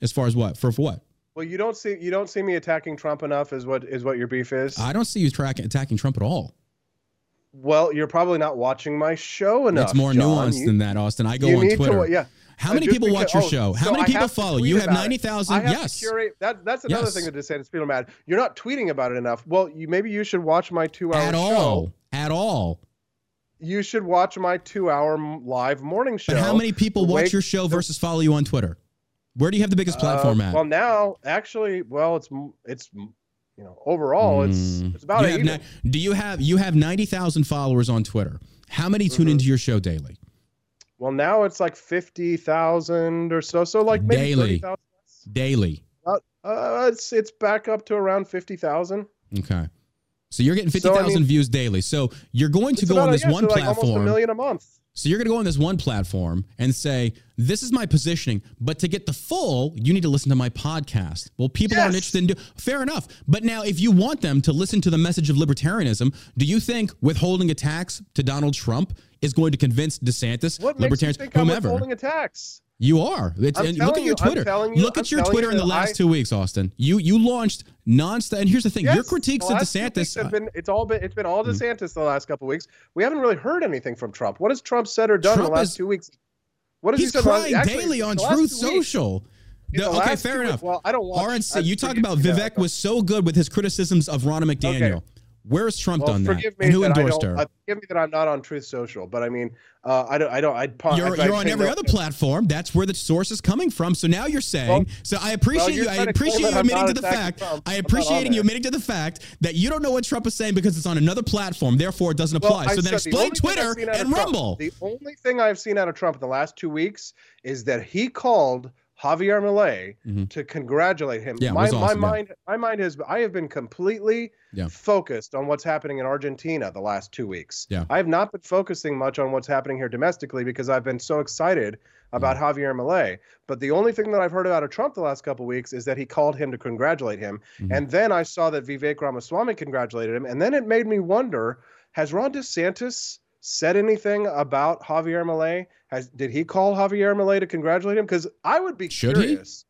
As far as what? For, for what? Well, you don't see you don't see me attacking Trump enough. Is what is what your beef is? I don't see you track, attacking Trump at all. well, you're probably not watching my show enough. it's more John. nuanced You- than that, Austin. I go on Twitter. To, yeah. How many people watch your oh, show? How so many people follow? You have 90,000? Yes. Curate, that, that's another Yes. thing that DeSantis people are mad. You're not tweeting about it enough. Well, you maybe you should watch my two hour At show. all. At all. You should watch my two hour live morning show. But how many people watch Wake- your show versus follow you on Twitter? Where do you have the biggest platform Uh, at? Well, now actually, well, it's it's you know overall it's Mm. it's about You a even. ni- do you have you have 90,000 followers on Twitter? How many tune Mhm. into your show daily? Well, now it's like fifty thousand or so. So like maybe Daily. thirty thousand. Daily. Uh, it's it's back up to around fifty thousand. Okay. So you're getting So, I 50,000 mean- views daily. So you're going to go on a- this yeah, one so like almost a million a month. So you're going to go on this one platform and say, "This is my positioning," but to get the full, you need to listen to my podcast. Well, people aren't interested in do. Fair enough, but now if you want them to listen to the message of libertarianism, do you think withholding a tax to Donald Trump is going to convince DeSantis, What makes you libertarians, think I'm withholding a tax? You are. It's, and look at your Twitter. you- look I'm at your Twitter in the last I- two weeks, Austin. You you launched nonstop. And here's the thing: your critiques of DeSantis. have been it's all been it's been all Mm. DeSantis the last couple weeks. We haven't really heard anything from Trump. What has Trump said or done in the last is- two weeks? What has he's he said? in last- actually, daily on Truth Social. The- okay, fair two weeks- enough. Well, I don't watch. RNC, I- you talk about that, Vivek was so good with his criticisms of Ronna McDaniel. Where's Trump Well, done that? forgive me And who that endorsed her? uh, forgive me that I'm not on Truth Social, but I mean, uh, I don't. I don't. I'd. pa- You're, I'd- I'd you're on every no- other platform. That's where the source is coming from. So now you're saying. Well- so I appreciate you're you. I trying to claim appreciate you admitting to the fact. Trump. I I'm appreciating you admitting to the fact that you don't know what Trump is saying because it's on another platform. Therefore, it doesn't Well, apply. I so then the explain I've Twitter and Trump- Rumble. The only thing I've seen out of Trump in the last two weeks is that he called Javier Milei Mhm. to congratulate him. Yeah, my awesome, yeah. my mind my mind has I have been completely Yeah. focused on what's happening in Argentina the last two weeks. Yeah. I have not been focusing much on what's happening here domestically because I've been so excited about Mm. Javier Milei. But the only thing that I've heard out of Trump the last couple weeks is that he called him to congratulate him. Mhm. And then I saw that Vivek Ramaswamy congratulated him. And then it made me wonder has Ron DeSantis said anything about Javier Milei? Has did he call Javier Milei to congratulate him? Because I would be Should curious.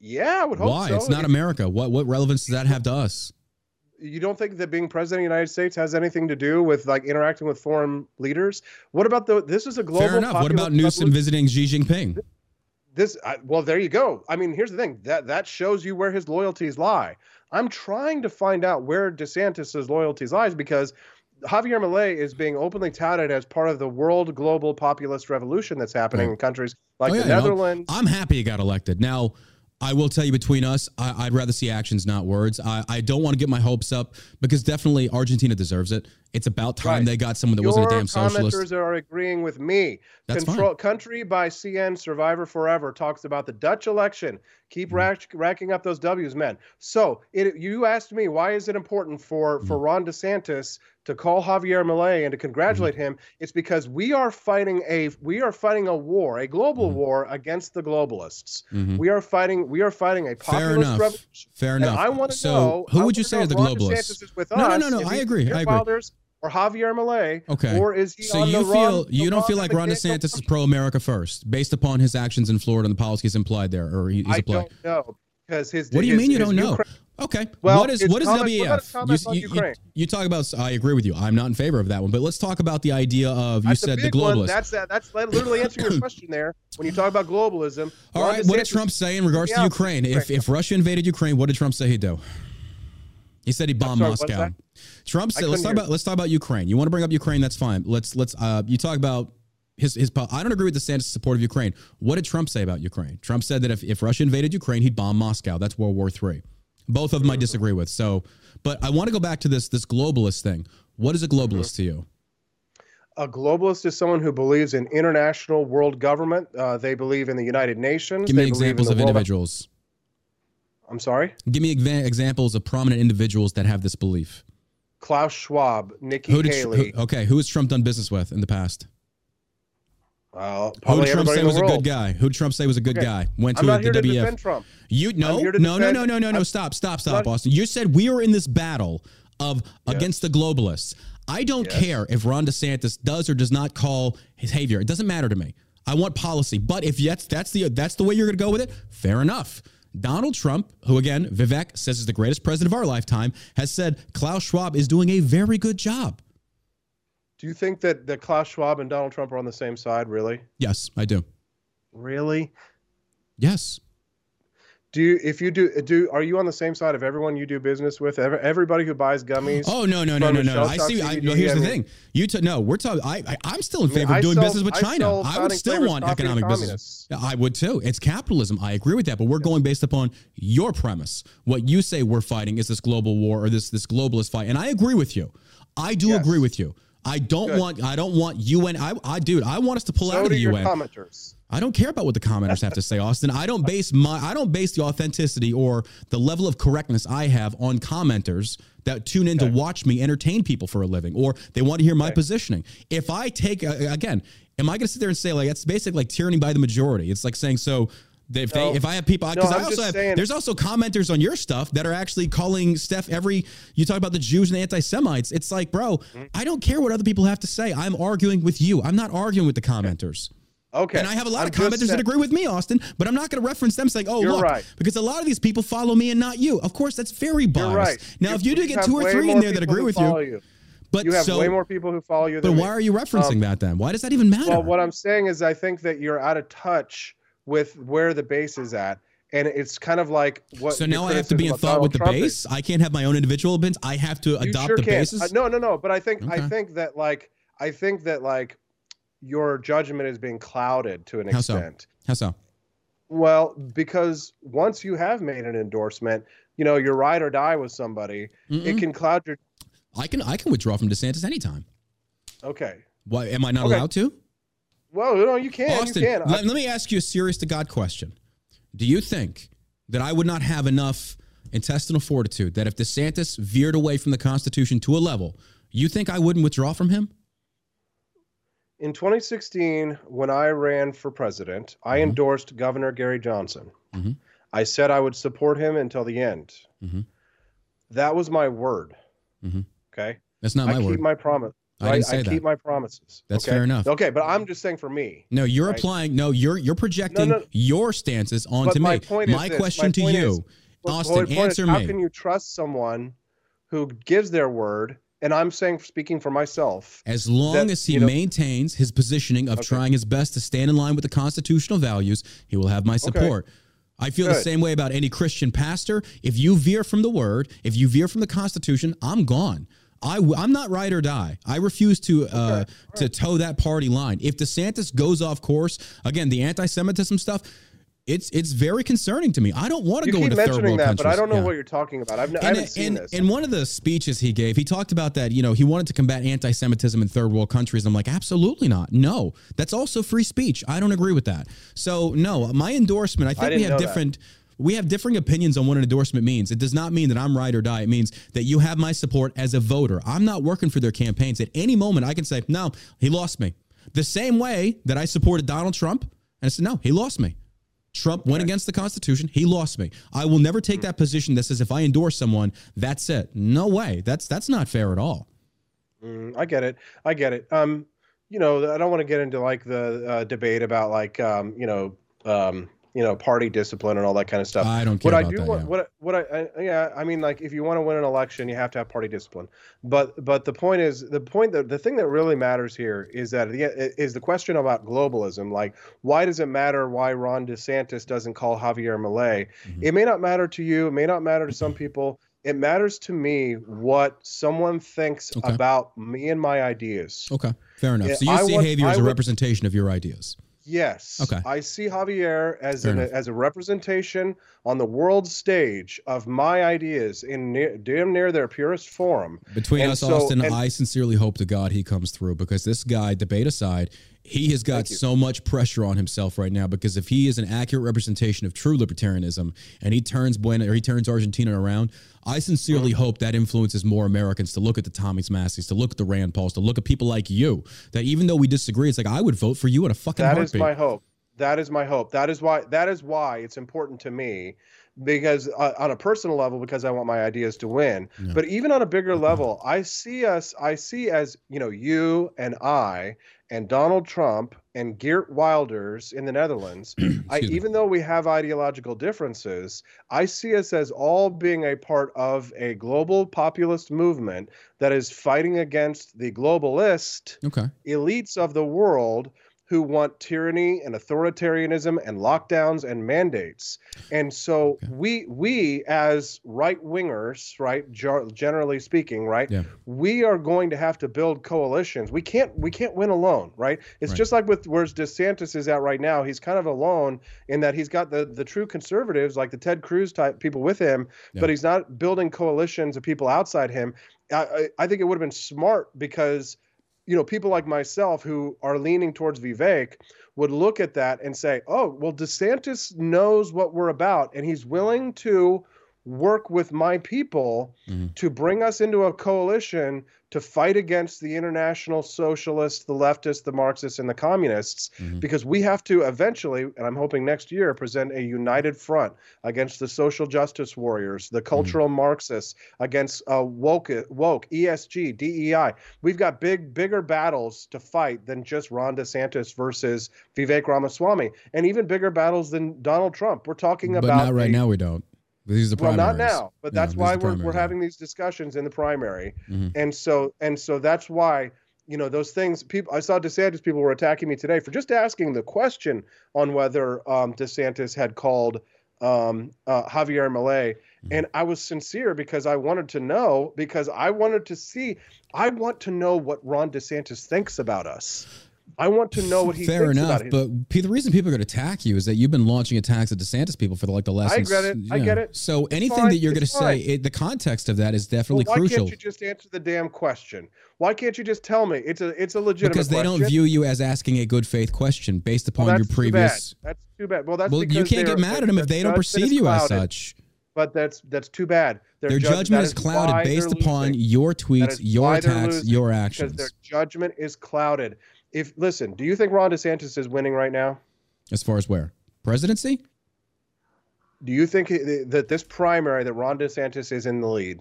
He? Yeah, I would hope Why? so. It's not If- America. What what relevance does that have to us? you don't think that being president of the United States has anything to do with like interacting with foreign leaders? What about the this is a global Fair enough. What about Newsom revolution. visiting Xi Jinping? this I, well there you go i mean here's the thing that that shows you where his loyalties lie i'm trying to find out where desantis's loyalties lies because javier Milei is being openly touted as part of the world global populist revolution that's happening Right. in countries like Oh, the yeah, you know, netherlands I'm happy he got elected. Now, I will tell you between us, I, I'd rather see actions, not words. I, I don't want to get my hopes up because definitely Argentina deserves it. It's about time Right. they got someone that Your wasn't a damn socialist. commenters are agreeing with me. That's Control Country by CN Survivor Forever talks about the Dutch election. Keep Mm-hmm. rack, racking up those W's, men. So it, you asked me why is it important for for Mm-hmm. Ron DeSantis to call Javier Milei and to congratulate him? It's because we are fighting a we are fighting a war, a global Mm-hmm. war against the globalists. Mhm. We are fighting we are fighting a Fair enough. revolution. Fair enough. I want to so, know who would you say are the globalists? No, no, no, no, I agree, I agree. Or Javier Milei, Okay. or is he So on you the feel you don't feel like Ron DeSantis is pro America first, based upon his actions in Florida and the policies implied there, or he- he's I applied. don't know because his. What do you his- mean you don't know? Okay. Well, what is what is comment- what about his WEF? comments on you, you, you talk about. I agree with you. I'm not in favor of that one. But let's talk about the idea of you That's said the globalist. one. That's that. That's literally answering your [coughs] question there. When you talk about globalism, All right. What did Trump say in regards to Ukraine? If if Russia invaded Ukraine, what did Trump say he'd do? He said he bombed sorry, Moscow. Trump said, "Let's talk about let's talk about Ukraine. You want to bring up Ukraine? That's fine. Let's let's. Uh, you talk about his his. I don't agree with the DeSantis' support of Ukraine. What did Trump say about Ukraine? Trump said that if, if Russia invaded Ukraine, he'd bomb Moscow. That's World War Three. Both of them I disagree with. So, but I want to go back to this this globalist thing. What is a globalist to you? a globalist is someone who believes in international world government. Uh, they believe in the United Nations. Give me They in examples the of individuals. I'm sorry. Give me exa- examples of prominent individuals that have this belief. Klaus Schwab, Nikki Who did Haley. who, okay? Who has Trump done business with in the past? Uh, Who Trump say was a good guy? Who Trump say was a good Okay. guy? Went to the WF. Trump. You no here no no no no no no stop stop stop not- Austin. You said we are in this battle of against the globalists. I don't Yes. care if Ron DeSantis does or does not call his behavior. It doesn't matter to me. I want policy. But if that's that's the that's the way you're going to go with it, fair enough. Donald Trump, who again Vivek says is the greatest president of our lifetime, has said Klaus Schwab is doing a very good job. Do you think that, that Klaus Schwab and Donald Trump are on the same side? Really? Yes, I do. Really? Yes. Do you, if you do, do are you on the same side of everyone you do business with? Ever, everybody who buys gummies? Oh no no no no no! I see. I, no, here's the thing. You t- no, we're talking. I, I I'm still in I mean, favor of doing sell- business with I China. I would still want economic business. I would too. It's capitalism. I agree with that, but we're going based upon your premise. What you say we're fighting is this global war or this this globalist fight, and I agree with you. I do Yes. agree with you. I don't Good. want. I don't want UN. I, I, dude. I want us to pull out of the UN. commenters. I don't care about what the commenters have to say, Austin. I don't base my I don't base the authenticity or the level of correctness I have on commenters that tune in to watch me entertain people for a living or they want to hear my positioning. If I take again, am I going to sit there and say like that's basically like tyranny by the majority? It's like saying so if they No. if I have people because I I'm also have saying- there's also commenters on your stuff that are actually calling Steph every you talk about the Jews and the anti-Semites. It's like, bro, Mm-hmm. I don't care what other people have to say. I'm arguing with you. I'm not arguing with the commenters. Okay. And I have a lot I'm of commenters that agree with me, Austin, but I'm not going to reference them saying, oh, You're look, right. because a lot of these people follow me and not you. Of course, that's very biased. You're right. Now, if you do get two or three in there that agree with you, you. but You have so, way more people who follow you but why me. are you referencing Um, that then? Why does that even matter? Well, what I'm saying is, I think that you're out of touch with where the base is at, and it's kind of like what. so now I have to be in thought Donald with the Trump is. base. I can't have my own individual opinions. I have to adopt sure the can. basis. Uh, no, no, no. But I think I think that like I think that like your judgment is being clouded to an How so? extent. How so? Well, because once you have made an endorsement, you know, you're ride or die with somebody, Mm-mm. it can cloud your. I can I can withdraw from DeSantis anytime. Okay. Why am I not Okay. allowed to? Well, no, you can. Austin, you can. I- let, let me ask you a serious to God question. Do you think that I would not have enough intestinal fortitude that if DeSantis veered away from the Constitution to a level, you think I wouldn't withdraw from him? In 2016, when I ran for president, I Mhm. endorsed Governor Gary Johnson. Mhm. I said I would support him until the end. Mhm. That was my word. Mhm. Okay. That's not my word. I keep my promise. I didn't say I that. keep my promises. That's okay? fair enough. Okay, but I'm just saying for me. No, you're right? applying. No, you're you're projecting No, no. your stances onto But my me. point is my this, question my to you, is- Austin, point is, answer How can you trust someone who gives their word? And I'm saying, speaking for myself, As long that, as he you know- maintains his positioning of Okay. trying his best to stand in line with the constitutional values, he will have my support. I feel the same way about any Christian pastor. If you veer from the word, if you veer from the Constitution, I'm gone. I, am not ride or die. I refuse to uh, to toe that party line. If DeSantis goes off course, again, the anti-Semitism stuff, it's it's very concerning to me. I don't want to go into third world that, countries. but I don't know Yeah. what you're talking about. I've, n- I And, haven't seen and, this. in one of the speeches he gave, he talked about that, you know, he wanted to combat anti Semitism in third world countries. I'm like, absolutely not. No, that's also free speech. I don't agree with that. So, no, my endorsement, I think we have different. that. We have differing opinions on what an endorsement means. It does not mean that I'm right or die. It means that you have my support as a voter. I'm not working for their campaigns. At any moment, I can say, no, he lost me. The same way that I supported Donald Trump, and I said, no, he lost me. Trump went against the Constitution. He lost me. I will never take that position that says if I endorse someone, that's it. No way. That's that's not fair at all. Mm, I get it. I get it. Um, you know, I don't want to get into like the uh, debate about like um, you know, um, you know, party discipline and all that kind of stuff. I don't care what about I do that. want, yeah. what what I, I yeah, I mean, like if you want to win an election, you have to have party discipline. But but the point is, the point that the thing that really matters here is that the is the question about globalism. Like, why does it matter why Ron DeSantis doesn't call Javier Milei? Mhm. It may not matter to you. It may not matter to some [clears throat] people. It matters to me what someone thinks Okay. about me and my ideas. Okay, fair enough. So you I see Javier as a would- representation of your ideas. Yes. Okay. I see Javier as an, as a representation on the world stage of my ideas in near, damn near their purest form. Between And us, so- Austin, and- I sincerely hope to God he comes through because this guy, debate aside, he has got so much pressure on himself right now because if he is an accurate representation of true libertarianism and he turns Buena or he turns Argentina around, I sincerely Mm-hmm. hope that influences more Americans to look at the Thomas Massies, to look at the Rand Pauls, to look at people like you. That even though we disagree, it's like I would vote for you in a fucking That is heartbeat. my hope. That is my hope. That is why that is why it's important to me because uh, on a personal level because I want my ideas to win. Yeah. But even on a bigger level, I see us I see as, you know, you and I and Donald Trump and Geert Wilders in the Netherlands, [clears throat] I, even though we have ideological differences, I see us as all being a part of a global populist movement that is fighting against the globalist Okay. elites of the world who want tyranny and authoritarianism and lockdowns and mandates. And so Okay. we we as right wingers, right, generally speaking, right, Yeah. we are going to have to build coalitions. We can't we can't win alone, right? It's Right. just like with where DeSantis is at right now. He's kind of alone in that he's got the the true conservatives like the Ted Cruz type people with him, Yeah. but he's not building coalitions of people outside him. I, I, I think it would have been smart because you know, people like myself who are leaning towards Vivek would look at that and say, oh, well, DeSantis knows what we're about, and he's willing to work with my people Mhm. to bring us into a coalition to fight against the international socialists, the leftists, the Marxists, and the communists, Mhm. because we have to eventually, and I'm hoping next year, present a united front against the social justice warriors, the cultural Marxists, against uh, woke, woke, ESG, DEI. We've got big, bigger battles to fight than just Ron DeSantis versus Vivek Ramaswamy, and even bigger battles than Donald Trump. We're talking But about not right a- now. We don't. These are the well, not now, but Yeah, that's why we're, we're having these discussions in the primary, Mhm. and so and so that's why you know those things. People, I saw DeSantis people were attacking me today for just asking the question on whether um, DeSantis had called um, uh, Javier Milei, Mm-hmm. and I was sincere because I wanted to know because I wanted to see. I want to know what Ron DeSantis thinks about us. I want to know what he Fair thinks enough, about it. but the reason people are going to attack you is that you've been launching attacks at DeSantis people for like the last. I get it. I get it. So anything fine. that you're going to say, it, the context of that is Well, definitely why crucial can't you just answer the damn question? Why can't you just tell me? It's a it's a legitimate because they question. don't view you as asking a good faith question based upon Well, your previous. Too. That's too bad. Well, that's Well, you can't get mad at them if they don't perceive you as such. But that's that's too bad. Their judg- judgment is clouded why based upon your tweets, your attacks, your because actions. their judgment is clouded. If listen, do you think Ron DeSantis is winning right now? As far as where presidency, Do you think that this primary that Ron DeSantis is in the lead?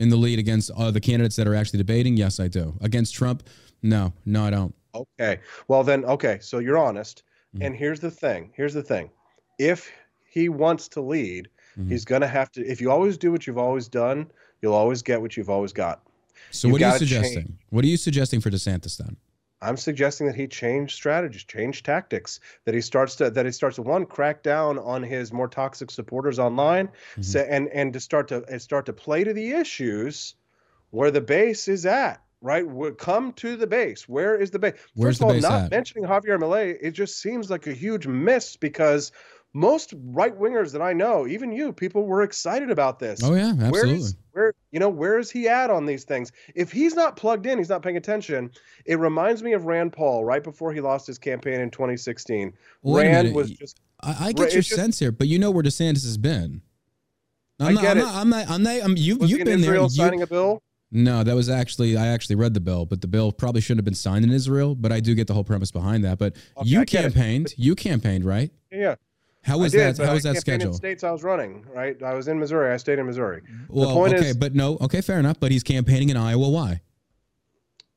in the lead against uh, the candidates that are actually debating? Yes, I do. Against Trump? No, no, I don't. Okay. Well, then, okay. So you're honest. Mm-hmm. And here's the thing. Here's the thing. If he wants to lead, mm-hmm. he's going to have to. If you always do what you've always done, you'll always get what you've always got. So you've what are you suggesting? Change. What are you suggesting for DeSantis then? I'm suggesting that he change strategies, change tactics. That he starts to that he starts to one crack down on his more toxic supporters online, mm-hmm. so, and and to start to start to play to the issues where the base is at. Right, come to the base. Where is the base? Where's First of all, not at? mentioning Javier Milei, it just seems like a huge miss because most right wingers that I know, even you, people were excited about this. Oh yeah, absolutely. Where, is, where you know where is he at on these things? If he's not plugged in, he's not paying attention. It reminds me of Rand Paul right before he lost his campaign in 2016. Wait Rand was just. I, I get your just, sense here, but you know where DeSantis has been. I'm I not, get I'm it. Not, I'm not. I'm not. I'm, you, was you've been Israel there. signing you, a bill. No, that was actually I actually read the bill, but the bill probably shouldn't have been signed in Israel. But I do get the whole premise behind that. But okay, you campaigned. You campaigned, right? Yeah. How was did, that? How was that schedule? States I was running, right? I was in Missouri. I stayed in Missouri. Well, okay, is, but no, okay, fair enough. But he's campaigning in Iowa. Why?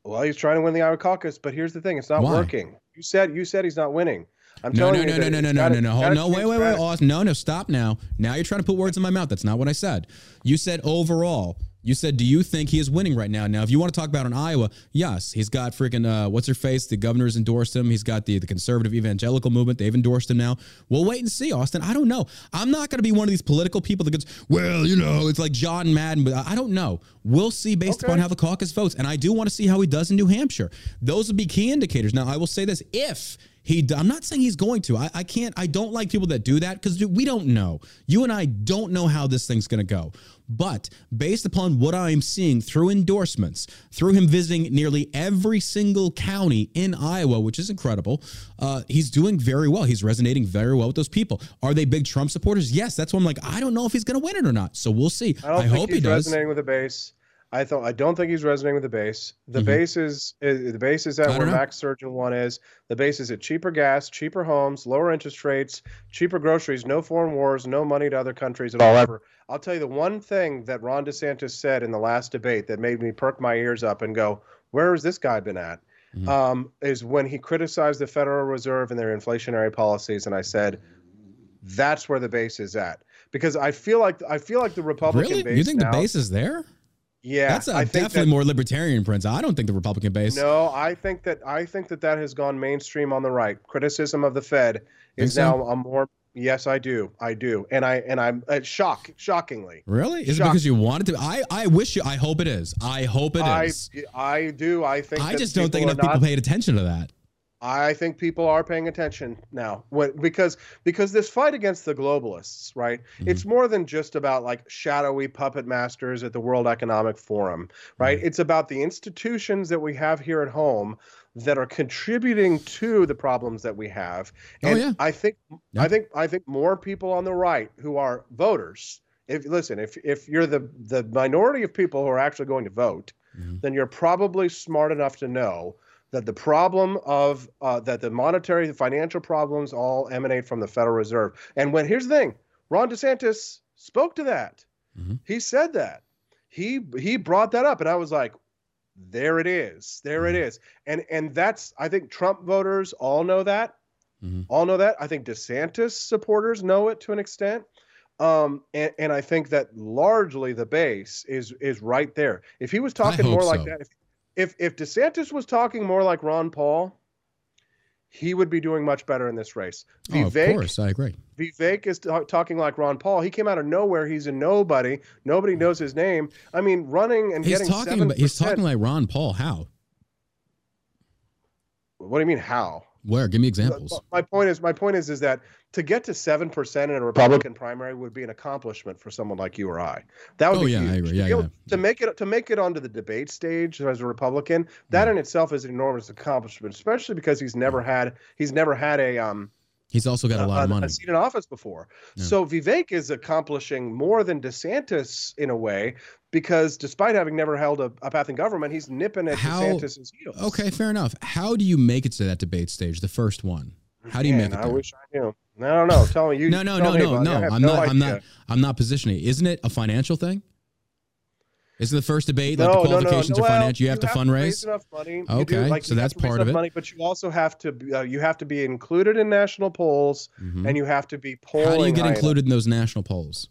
Well, he's trying to win the Iowa caucus, but here's the thing: it's not Why? working. You said you said he's not winning. I'm no, no, you. No, no, no, no, gotta, no, no, no, no. Wait, wait, wait, Austin. No, no, stop now. Now you're trying to put words in my mouth. That's not what I said. You said overall. You said, do you think he is winning right now? Now, if you want to talk about in Iowa, yes, he's got freaking uh, what's her face. The governor's endorsed him. He's got the the conservative evangelical movement. They've endorsed him now. We'll wait and see, Austin. I don't know. I'm not going to be one of these political people that goes, well, you know, it's like John Madden, but I don't know. We'll see based okay. upon how the caucus votes, and I do want to see how he does in New Hampshire. Those would be key indicators. Now, I will say this: if he, I'm not saying he's going to. I, I can't. I don't like people that do that because we don't know. You and I don't know how this thing's going to go. But based upon what I'm seeing through endorsements, through him visiting nearly every single county in Iowa, which is incredible, uh, he's doing very well. He's resonating very well with those people. Are they big Trump supporters? Yes. That's why I'm like, I don't know if he's going to win it or not. So we'll see. I, I hope he does. Resonating with the base. I thought I don't think he's resonating with the base. The mm-hmm. base is, is, the base is at where know. Max Surgeon one is. The base is at cheaper gas, cheaper homes, lower interest rates, cheaper groceries, no foreign wars, no money to other countries at all ever. I'll tell you the one thing that Ron DeSantis said in the last debate that made me perk my ears up and go, "Where has this guy been at?" Mm-hmm. Um, is when he criticized the Federal Reserve and their inflationary policies, and I said, "That's where the base is at." Because I feel like I feel like the Republican really? base. You think now, the base is there? Yeah, that's a, definitely that, more libertarian, Prince. I don't think the Republican base. No, I think that I think that that has gone mainstream on the right. Criticism of the Fed is now so? a more. Yes, I do. I do, and I and I'm uh, shock shockingly. Really? Is Shock. it because you wanted to? I I wish you. I hope it is. I hope it is. I, I do. I think. I just don't think enough people paid attention to that. I think people are paying attention now when, because because this fight against the globalists, right? Mm-hmm. It's more than just about like shadowy puppet masters at the World Economic Forum, right? Mm-hmm. It's about the institutions that we have here at home that are contributing to the problems that we have. Oh, and oh, yeah. I think yeah. I think I think more people on the right who are voters, if listen, if if you're the the minority of people who are actually going to vote, mm-hmm. then you're probably smart enough to know that the problem of uh, that the monetary, the financial problems all emanate from the Federal Reserve. And when here's the thing, Ron DeSantis spoke to that. Mm-hmm. He said that. He he brought that up, and I was like, there it is, there it mm-hmm. is. And and that's I think Trump voters all know that. Mm-hmm. All know that. I think DeSantis supporters know it to an extent. Um, and, and I think that largely the base is is right there. If he was talking more so. like that, if, if if DeSantis was talking more like Ron Paul, he would be doing much better in this race. Vivek, oh, of course, I agree. Vivek is t- talking like Ron Paul. He came out of nowhere. He's a nobody. Nobody knows his name. I mean, running and he's getting talking. But he's talking like Ron Paul. How? What do you mean? How? Where? Give me examples. My point is, my point is, is that to get to seven percent in a Republican primary would be an accomplishment for someone like you or I. That would oh, be yeah, huge. I agree. To, yeah, yeah. to make it to make it onto the debate stage as a Republican, that yeah. in itself is an enormous accomplishment, especially because he's never had he's never had a um He's also got a lot of money. I've seen in office before. Yeah. So Vivek is accomplishing more than DeSantis in a way because despite having never held a, a path in government, he's nipping at How, DeSantis' heels. Okay, fair enough. How do you make it to that debate stage, the first one? How do you Man, make it there? I wish I knew. I don't know. Tell me you. no, no, no, no, no. I'm no not. idea. I'm not. I'm not positioning. Isn't it a financial thing? Is it the first debate? like the qualifications no, are Well, financial. You have to fundraise. raise enough money. You do, Okay, like, so that's part of it. Money, but you also have to be- uh, you have to be included in national polls, Mhm. and you have to be polling. How do you get high enough. included in those national polls?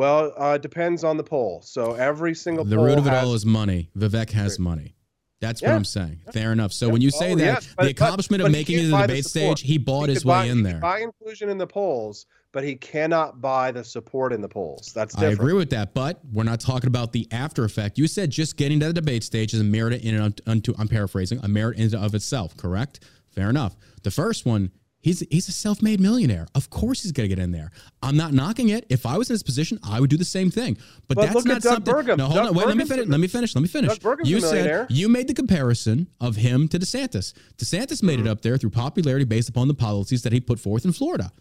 Well, uh, it depends on the poll. So every single The root of it all is money. Vivek has money. That's what I'm saying. Fair enough. So when you say Oh, that yes, but- the accomplishment but- of but making it to the buy the debate stage, he bought he his buy- way in there. Buy inclusion in the polls, but he cannot buy the support in the polls. That's different. I agree with that, but we're not talking about the after effect. You said just getting to the debate stage is a merit in and unto. I'm paraphrasing a merit in and of itself. Correct? Fair enough. The first one, he's he's a self-made millionaire. Of course, he's going to get in there. I'm not knocking it. If I was in his position, I would do the same thing. But, But that's look not at Doug something. Burgum. No, hold Doug on. Wait, let me finish. Let me finish. Let me finish. You a said you made the comparison of him to DeSantis. DeSantis made it Mm-hmm. up there through popularity based upon the policies that he put forth in Florida.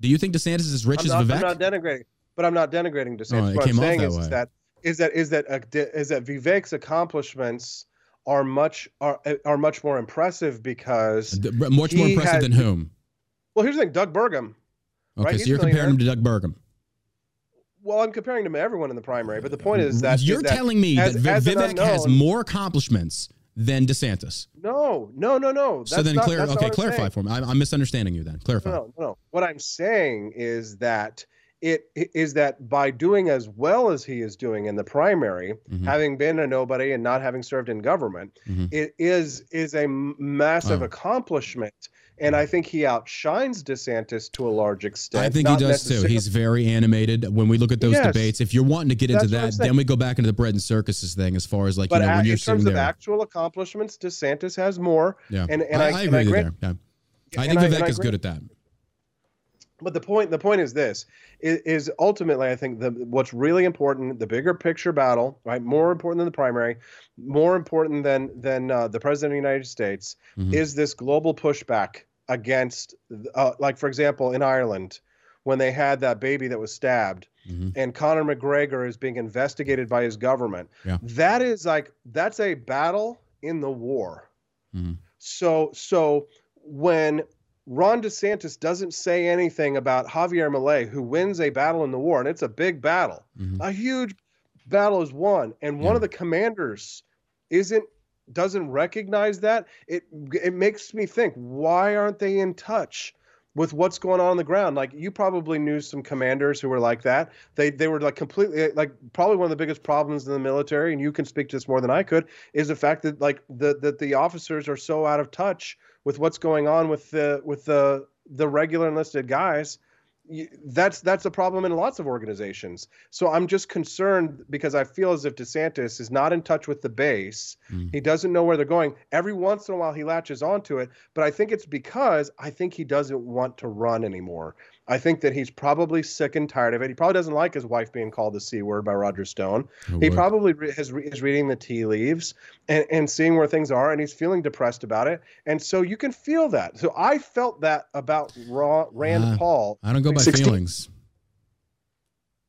Do you think DeSantis is as rich I'm as Vivek? I'm not denigrating, but I'm not denigrating DeSantis. Oh, it what I'm saying that is, is that is that is that de- is that Vivek's accomplishments are much are are much more impressive because Much more impressive had- than whom? well, here's the thing, Doug Burgum. Okay, Right, so he's you're comparing him to Doug Burgum. Well, I'm comparing him to everyone in the primary, but the point is that you're that telling me as- that Vi- as an Vivek has more accomplishments than DeSantis. No, no, no, no. so then, not- clear. that's Okay, clarify saying. for me. I'm, I'm misunderstanding you. Then clarify. No, no, no. What I'm saying is that it is that by doing as well as he is doing in the primary, Mhm. having been a nobody and not having served in government, Mhm. it is is a massive Oh. accomplishment. And I think he outshines DeSantis to a large extent. I think he does too. He's very animated. When we look at those Yes. debates, if you're wanting to get into That's what I'm that, then we go back into the bread and circuses thing as far as like, but you know, a- when you're in terms of there. actual accomplishments, DeSantis has more. yeah. and- and I, I- I and agree I with you grant- there. Yeah. I think I- and Vivek I is good grant- at that. But the point the point is this is, is ultimately I think the what's really important the bigger picture battle right more important than the primary more important than than uh, the president of the United States Mhm. is this global pushback against uh, like for example in Ireland when they had that baby that was stabbed Mhm. and Conor McGregor is being investigated by his government Yeah. that is like that's a battle in the war Mhm. so so when Ron DeSantis doesn't say anything about Javier Milei, who wins a battle in the war, and it's a big battle. Mhm. A huge battle is won, and one Yeah. of the commanders isn't doesn't recognize that. It it makes me think, why aren't they in touch with what's going on on the ground? Like you probably knew some commanders who were like that. They they were like completely like probably one of the biggest problems in the military, and you can speak to this more than I could, is the fact that like the that the officers are so out of touch with what's going on with the with the the regular enlisted guys that's that's a problem in lots of organizations. So i'm just concerned because i feel as if desantis is not in touch with the base. Mm. he doesn't know where they're going. Every once in a while he latches onto it but i think it's because i think he doesn't want to run anymore i think that he's probably sick and tired of it he probably doesn't like his wife being called the c word by roger stone Who he would? probably re- has re- is reading the tea leaves and, and seeing where things are, and he's feeling depressed about it. And so you can feel that. So I felt that about Ra- Rand Ah, Paul. I don't go by 16 feelings.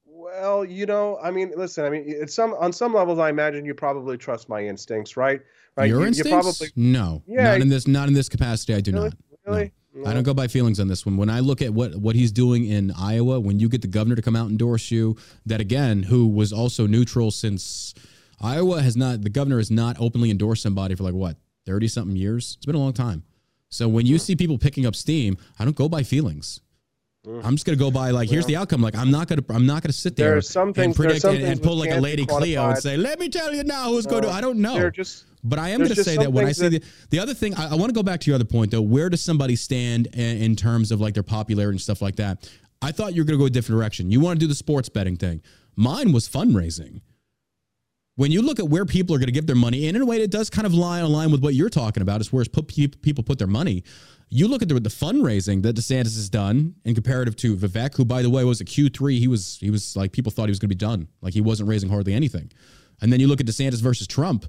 Well, you know, I mean, listen, I mean, it's some on some levels, I imagine you probably trust my instincts, right? Right? Your you, instincts? You probably no, Yeah, not in this. Not in this capacity. I do really, not. really. I don't go by feelings on this one. When I look at what what he's doing in Iowa, when you get the governor to come out and endorse you, that again, who was also neutral since Iowa has not, the governor has not openly endorsed somebody for like what thirty something years. It's been a long time. So when you see people picking up steam, I don't go by feelings. I'm just gonna go by like here's the outcome. Like I'm not gonna I'm not gonna sit there There and things- predict and, and pull like a lady Cleo and say, let me tell you now who's going to. No, I don't know. They're just But I am going to say that when I see that- the, the other thing, I, I want to go back to your other point though. Where does somebody stand in, in terms of like their popularity and stuff like that? I thought you were going to go a different direction. You want to do the sports betting thing. Mine was fundraising. When you look at where people are going to give their money, and in a way, it does kind of lie in line with what you're talking about, as where put pe- people put their money. You look at the, the fundraising that DeSantis has done in comparative to Vivek, who, by the way, was a Q three. He was he was like people thought he was going to be done, like he wasn't raising hardly anything. And then you look at DeSantis versus Trump.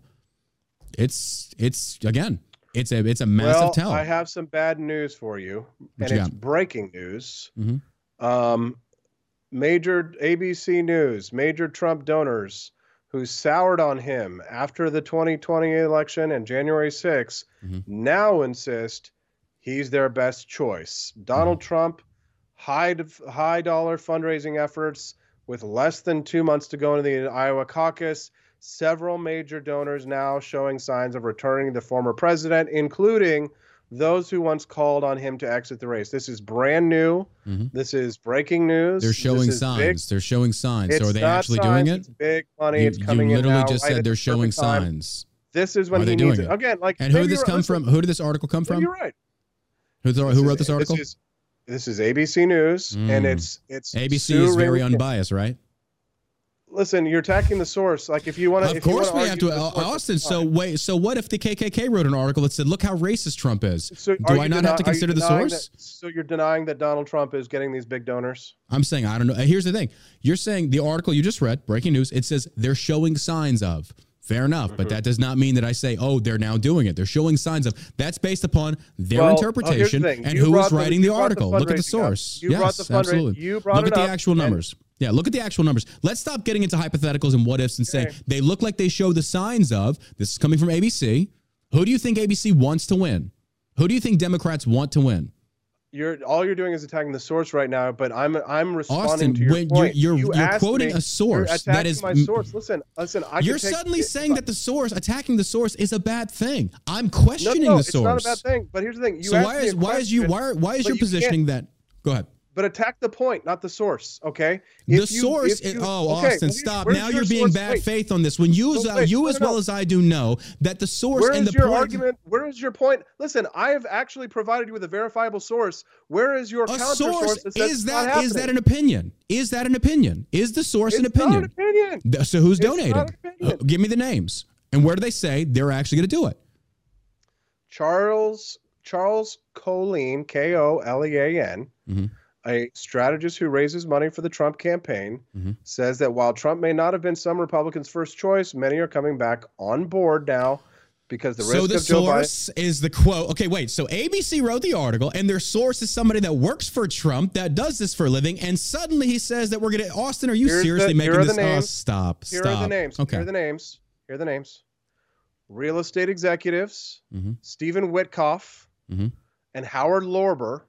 It's it's again, it's a it's a massive well, tell. I have some bad news for you, What and you it's got? breaking news. Mhm. Um, major ABC News, major Trump donors who soured on him after the 2020 election and January 6th Mhm. now insist he's their best choice. Donald Trump, high high dollar fundraising efforts, with less than two months to go into the Iowa caucus. Several major donors now showing signs of returning the former president, including those who once called on him to exit the race. This is brand new. Mm-hmm. This is breaking news. They're showing signs. Big. They're showing signs. It's so are they actually signs, doing it? It's big money. You, it's coming you literally just now, said they're showing signs. This is when are he doing needs it? it. Again, like And who did this come from? Who did this article come from? You're right. Who, who wrote is, this article? This is, this is ABC News, mm. and it's it's ABC Sue is very unbiased, right? Listen, you're attacking the source. Like if you want to, of course we have to, uh, Austin. So wait, so what if the KKK wrote an article that said, "Look how racist Trump is"? So Do I not have to consider the source? That, so you're denying that Donald Trump is getting these big donors? I'm saying I don't know. Uh, here's the thing: you're saying the article you just read, breaking news. It says they're showing signs of. Fair enough, but mm-hmm. that does not mean that I say, "Oh, they're now doing it." They're showing signs of. That's based upon their Well, oh, interpretation here's the and who was the- writing the, brought the article. Look at the up. source. You yes, brought the fundraising- absolutely. you brought look at the actual and- numbers. Yeah, look at the actual numbers. Let's stop getting into hypotheticals and what ifs and saying Okay. they look like they show the signs of. This is coming from ABC. Who do you think ABC wants to win? Who do you think Democrats want to win? You're all you're doing is attacking the source right now. But I'm I'm responding Austin, to your when point. you're You you're, you're quoting me- a source you're that my source. Listen, listen. I You're suddenly it- saying that the source attacking the source is a bad thing. I'm questioning no, the source. it's not a bad thing. But here's the thing. You so why is why is you why why is your you positioning that? Go ahead. But attack the point, not the source. Okay. The you, source. If you, oh, okay, Austin, stop. Now your you're being source? bad Wait. faith on this. When you, as uh, you as no, well no. as I do know that the source Where and is the your point. argument? Where is your point? Listen, I have actually provided you with a verifiable source. Where is your A counter source that says is not that is that an opinion? Is that an opinion? Is the source an It's not opinion? an opinion. So who's It's not donating? Uh, give me the names and where do they say they're actually going to do it? Charles Charles Kolean, K O L E A N, Mhm. A strategist who raises money for the Trump campaign, Mhm. says that while Trump may not have been some Republicans' first choice, many are coming back on board now because the so the of Joe Biden. source is the quote. Okay, wait. So ABC wrote the article, and their source is somebody that works for Trump that does this for a living, and suddenly he says that we're gonna. Austin, are you Here's seriously here making the this? Oh, names. stop! Here stop. are the names. Okay. Here are the names. Here are the names. Real estate executives, Mhm. Stephen Witkoff, Mhm. and Howard Lorber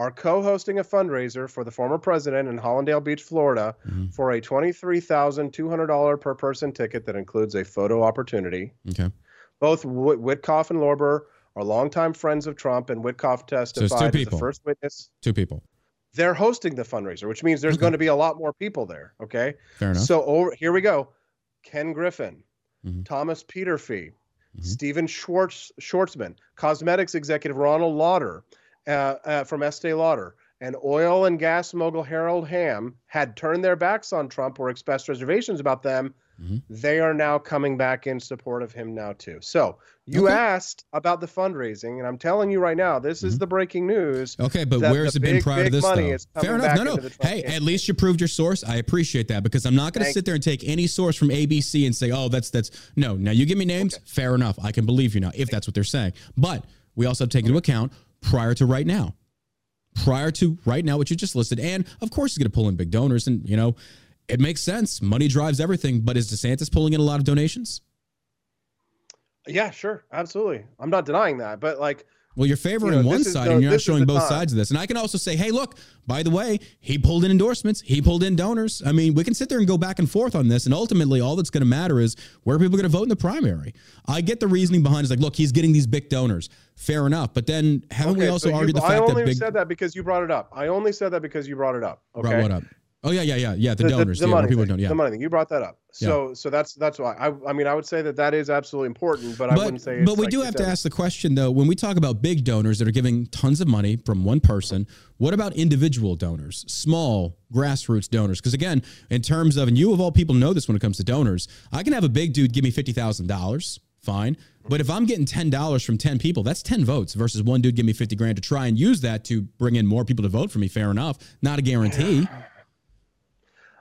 are co-hosting a fundraiser for the former president in Hallandale Beach, Florida, Mhm. for a twenty-three thousand two hundred dollar per person ticket that includes a photo opportunity. Okay. Both Whit- Witkoff and Lorber are longtime friends of Trump, and Witkoff testified So as the people. first witness. Two people. They're hosting the fundraiser, which means there's Okay. going to be a lot more people there. Okay. Fair enough. So over, here we go. Ken Griffin, Mhm. Thomas Peterffy, Mhm. Stephen Schwartz, Schwarzman, cosmetics executive Ronald Lauder uh, uh, from Estee Lauder, and oil and gas mogul Harold Hamm had turned their backs on Trump or expressed reservations about them. Mhm. They are now coming back in support of him now too. So you Okay. asked about the fundraising, and I'm telling you right now, this is Mhm. the breaking news. Okay, but where has it been prior to this money though? is Fair enough. No, no. into the Trump Hey, campaign. at least you proved your source. I appreciate that because I'm not going to sit there and take any source from ABC and say, "Oh, that's that's no." Now you give me names. Fair enough. I can believe you now if that's what they're saying. But we also have to take into account prior to right now, prior to right now, what you just listed, and of course he's going to pull in big donors, and you know it makes sense. Money drives everything. But is DeSantis pulling in a lot of donations? Yeah, sure, absolutely. I'm not denying that, but like Well, you're favoring You know, one is side and you're not showing both time. sides of this. And I can also say, hey, look, by the way, he pulled in endorsements, he pulled in donors. I mean, we can sit there and go back and forth on this. And ultimately, all that's going to matter is where people are people going to vote in the primary. I get the reasoning behind it. It's like, look, he's getting these big donors. Fair enough. But then haven't we also argued the I fact only that big. said that because you brought it up. I only said that because you brought it up. Okay. Brought what up? Oh, yeah, yeah, yeah. Yeah, the, donors. The, yeah, where money people thing, don't. Yeah. The money thing. You brought that up. So so that's that's why I I mean I would say that that is absolutely important, but, I wouldn't say. It's but we like do have to ask the question though when we talk about big donors that are giving tons of money from one person what about individual donors small grassroots donors because again in terms of and you of all people know this when it comes to donors i can have a big dude give me $50000 fine but if i'm getting $10 from 10 people that's 10 votes versus one dude give me 50 grand to try and use that to bring in more people to vote for me fair enough not a guarantee [sighs] [laughs]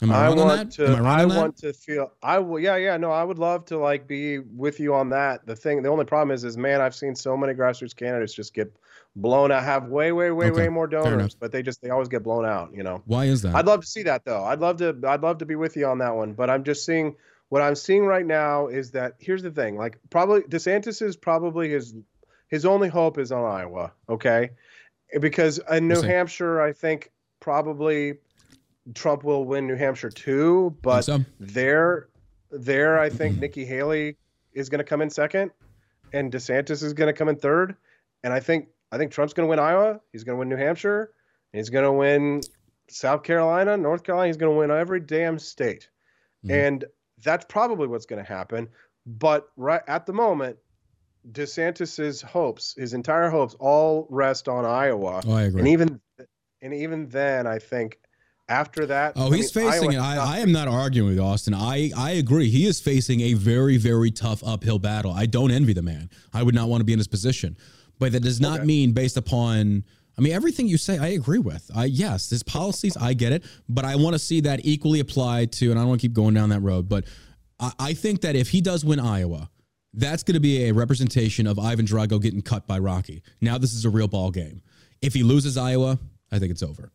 Am I, I want to. I I want to feel. I will. Yeah, yeah. No, I would love to like be with you on that. The thing. The only problem is, is man, I've seen so many grassroots candidates just get blown out. Have way, way, way, Okay, way more donors, but they just they always get blown out. You know. Why is that? I'd love to see that though. I'd love to. I'd love to be with you on that one. But I'm just seeing what I'm seeing right now is that here's the thing. Like probably DeSantis is probably his his only hope is on Iowa. Okay, because in New Hampshire, I think probably Trump will win New Hampshire too, but so? there, there, I think Nikki Haley is going to come in second, and DeSantis is going to come in third, and I think I think Trump's going to win Iowa. He's going to win New Hampshire. He's going to win South Carolina, North Carolina. He's going to win every damn state, mm-hmm. and that's probably what's going to happen. But right at the moment, DeSantis's hopes, his entire hopes, all rest on Iowa. Oh, I agree. And even and even then, I think after that. Oh, he's mean, facing it. I, I am not arguing with Austin. I, I agree. He is facing a very, very tough uphill battle. I don't envy the man. I would not want to be in his position. But that does not okay. mean based upon I mean, everything you say, I agree with. I yes, his policies, I get it, but I want to see that equally applied to, and I don't want to keep going down that road, but I, I think that if he does win Iowa, that's going to be a representation of Ivan Drago getting cut by Rocky. Now this is a real ball game. If he loses Iowa, I think it's over.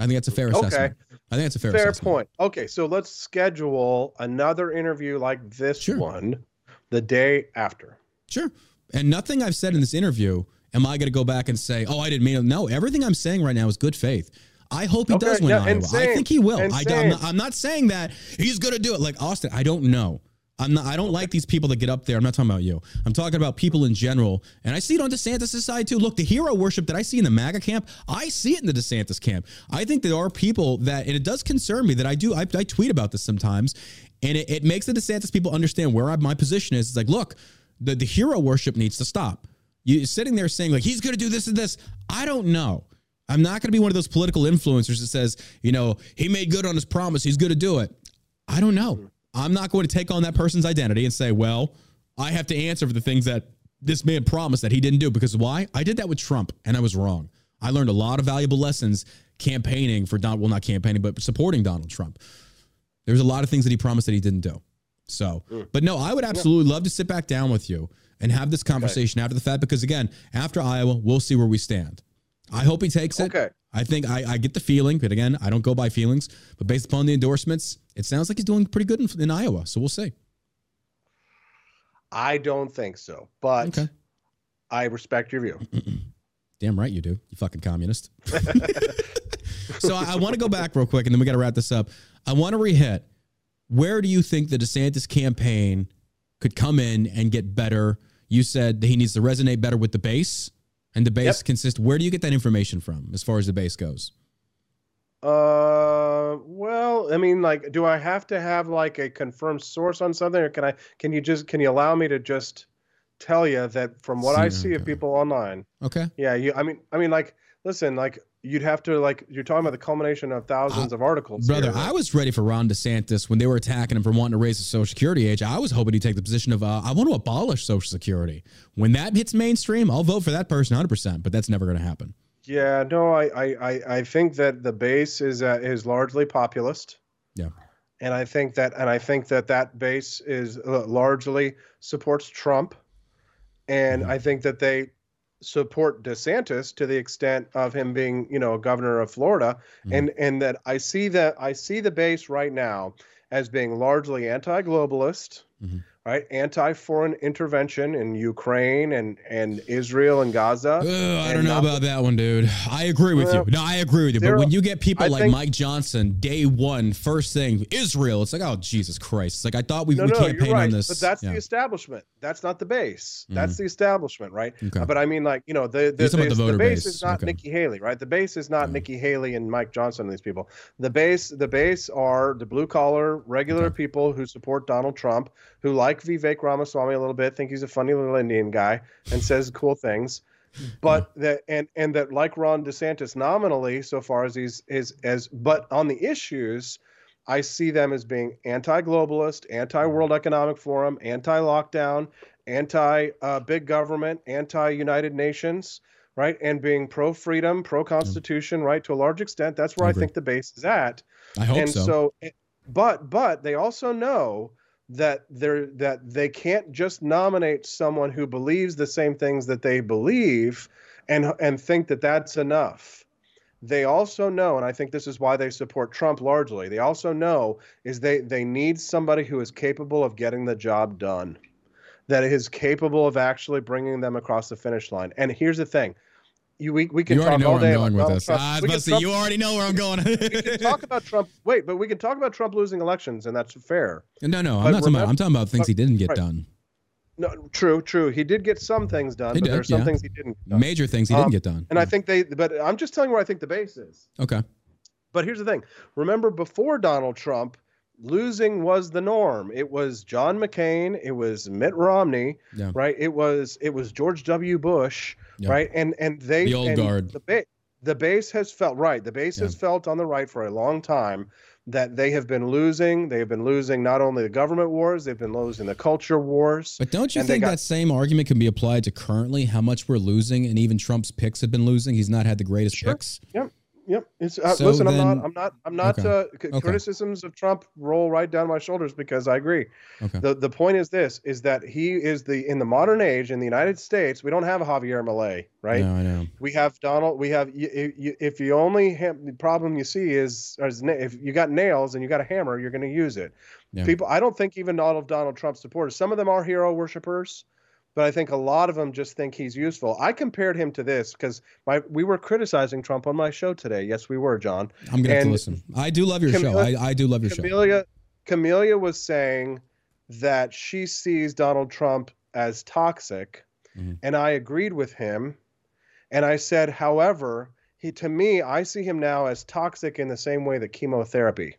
I think that's a fair assessment. Okay. I think that's a fair fair assessment. point. Okay, so let's schedule another interview like this sure. one the day after. Sure. And nothing I've said in this interview am I going to go back and say, "Oh, I didn't mean it." No, everything I'm saying right now is good faith. I hope he okay, does win yeah, Iowa. I think he will. I, am not, I'm not saying that he's going to do it like Austin. I don't know. I'm not. I don't like these people that get up there. I'm not talking about you. I'm talking about people in general, and I see it on DeSantis' side too. Look, the hero worship that I see in the MAGA camp, I see it in the DeSantis camp. I think there are people that, and it does concern me that I do. I, I tweet about this sometimes, and it, it makes the DeSantis people understand where I, my position is. It's like, look, the the hero worship needs to stop. You sitting there saying like he's going to do this and this. I don't know. I'm not going to be one of those political influencers that says, you know, he made good on his promise. He's going to do it. I don't know. I'm not going to take on that person's identity and say, well, I have to answer for the things that this man promised that he didn't do. Because why? I did that with Trump and I was wrong. I learned a lot of valuable lessons campaigning for Donald, well, not campaigning, but supporting Donald Trump. There's a lot of things that he promised that he didn't do. So, mm. but no, I would absolutely love to sit back down with you and have this conversation okay. after the fact because, again, after Iowa, we'll see where we stand. I hope he takes it. Okay. I think I, I get the feeling, but again, I don't go by feelings. But based upon the endorsements, it sounds like he's doing pretty good in, in Iowa. So we'll see. I don't think so, but okay. I respect your view. Damn right you do, you fucking communist. [laughs] [laughs] so I, I want to go back real quick, and then we got to wrap this up. I want to rehit. Where do you think the DeSantis campaign could come in and get better? You said that he needs to resonate better with the base and the base yep. consists. Where do you get that information from, as far as the base goes? Uh, well, I mean, like, do I have to have like a confirmed source on something, or can I? Can you just? Can you allow me to just tell you that from what see, I see okay. of people online? Okay. Yeah. You. I mean. I mean, like, listen, like, you'd have to like you're talking about the culmination of thousands uh, of articles. Brother, here. I was ready for Ron DeSantis when they were attacking him for wanting to raise the Social Security age. I was hoping he'd take the position of uh, I want to abolish Social Security. When that hits mainstream, I'll vote for that person 100. percent But that's never going to happen. Yeah, no, I, I I think that the base is uh, is largely populist. Yeah. And I think that and I think that that base is uh, largely supports Trump. And mm-hmm. I think that they support DeSantis to the extent of him being, you know, a governor of Florida, mm-hmm. and and that I see that I see the base right now as being largely anti-globalist, mm-hmm right? Anti-foreign intervention in Ukraine and and Israel and Gaza. I don't know about that one, dude. I agree with well, you. No, I agree with you. But when you get people I like think, Mike Johnson, day one, first thing, Israel, it's like, oh Jesus Christ! It's like I thought we, no, we no, campaigned right, on this. But that's yeah. the establishment. That's not the base. Mm-hmm. That's the establishment, right? Okay. but I mean, like you know, the the, the, the, the base, base, is not okay. Nikki Haley, right? The base is not mm-hmm. Nikki Haley and Mike Johnson and these people. The base, the base are the blue collar, regular okay. people who support Donald Trump, who like Vivek Ramaswamy a little bit, think he's a funny little Indian guy, and says cool things. But [laughs] that and and that like Ron DeSantis nominally, so far as he's is as but on the issues, I see them as being anti-globalist, anti-World Economic Forum, anti-lockdown, anti-big uh, government, anti-United Nations, right, and being pro-freedom, pro-constitution, right, to a large extent. That's where I, I think the base is at. I hope and so. so but but they also know that they're that they can't just nominate someone who believes the same things that they believe and and think that that's enough. They also know and i think this is why they support trump largely they also know is they they need somebody who is capable of getting the job done that is capable of actually bringing them across the finish line. And here's the thing you we, we can You talk already know all where day I'm going about with Donald. Trump. Ah, I was We about can to say, Trump- you already know where I'm going. [laughs] we can talk about Trump. Wait, but we can talk about Trump losing elections, and that's fair. no, no, I'm not talking about. I'm talking about things he didn't get Right. done. No, true, true. He did get some things done, He but did, there are some yeah. things he didn't. get done. Major things he Um, didn't get done. And I think they, but I'm just telling you where I think the base is. okay. But here's the thing. Remember, before Donald Trump, losing was the norm. It was John McCain. It was Mitt Romney. Yeah. Right. It was it was George W. Bush. Yeah. Right. And and they The old guard. The, ba- the base has felt right. The base Yeah. has felt on the right for a long time that they have been losing. They have been losing not only the government wars, they've been losing the culture wars. But don't you think got- that same argument can be applied to currently how much we're losing, and even Trump's picks have been losing? He's not had the greatest Sure. picks. Yep. It's, uh, So listen, I'm not. I'm not. I'm not. Okay. Uh, c- Okay. Criticisms of Trump roll right down my shoulders because I agree. Okay. The the point is this: is that he is the in the modern age in the United States. We don't have a Javier Milei, right? No, I know. We have Donald. We have. If you only have the problem you see is, is na- if you got nails and you got a hammer, you're going to use it. Yeah. People. I don't think even all of Donald Trump supporters. Some of them are hero worshippers. But I think a lot of them just think he's useful. I compared him to this because my we were criticizing Trump on my show today. Yes, we were, John. I'm gonna have to listen. I do love your show. I, I do love your show. Camelia was saying that she sees Donald Trump as toxic, Mhm. and I agreed with him. And I said, however, he to me, I see him now as toxic in the same way that chemotherapy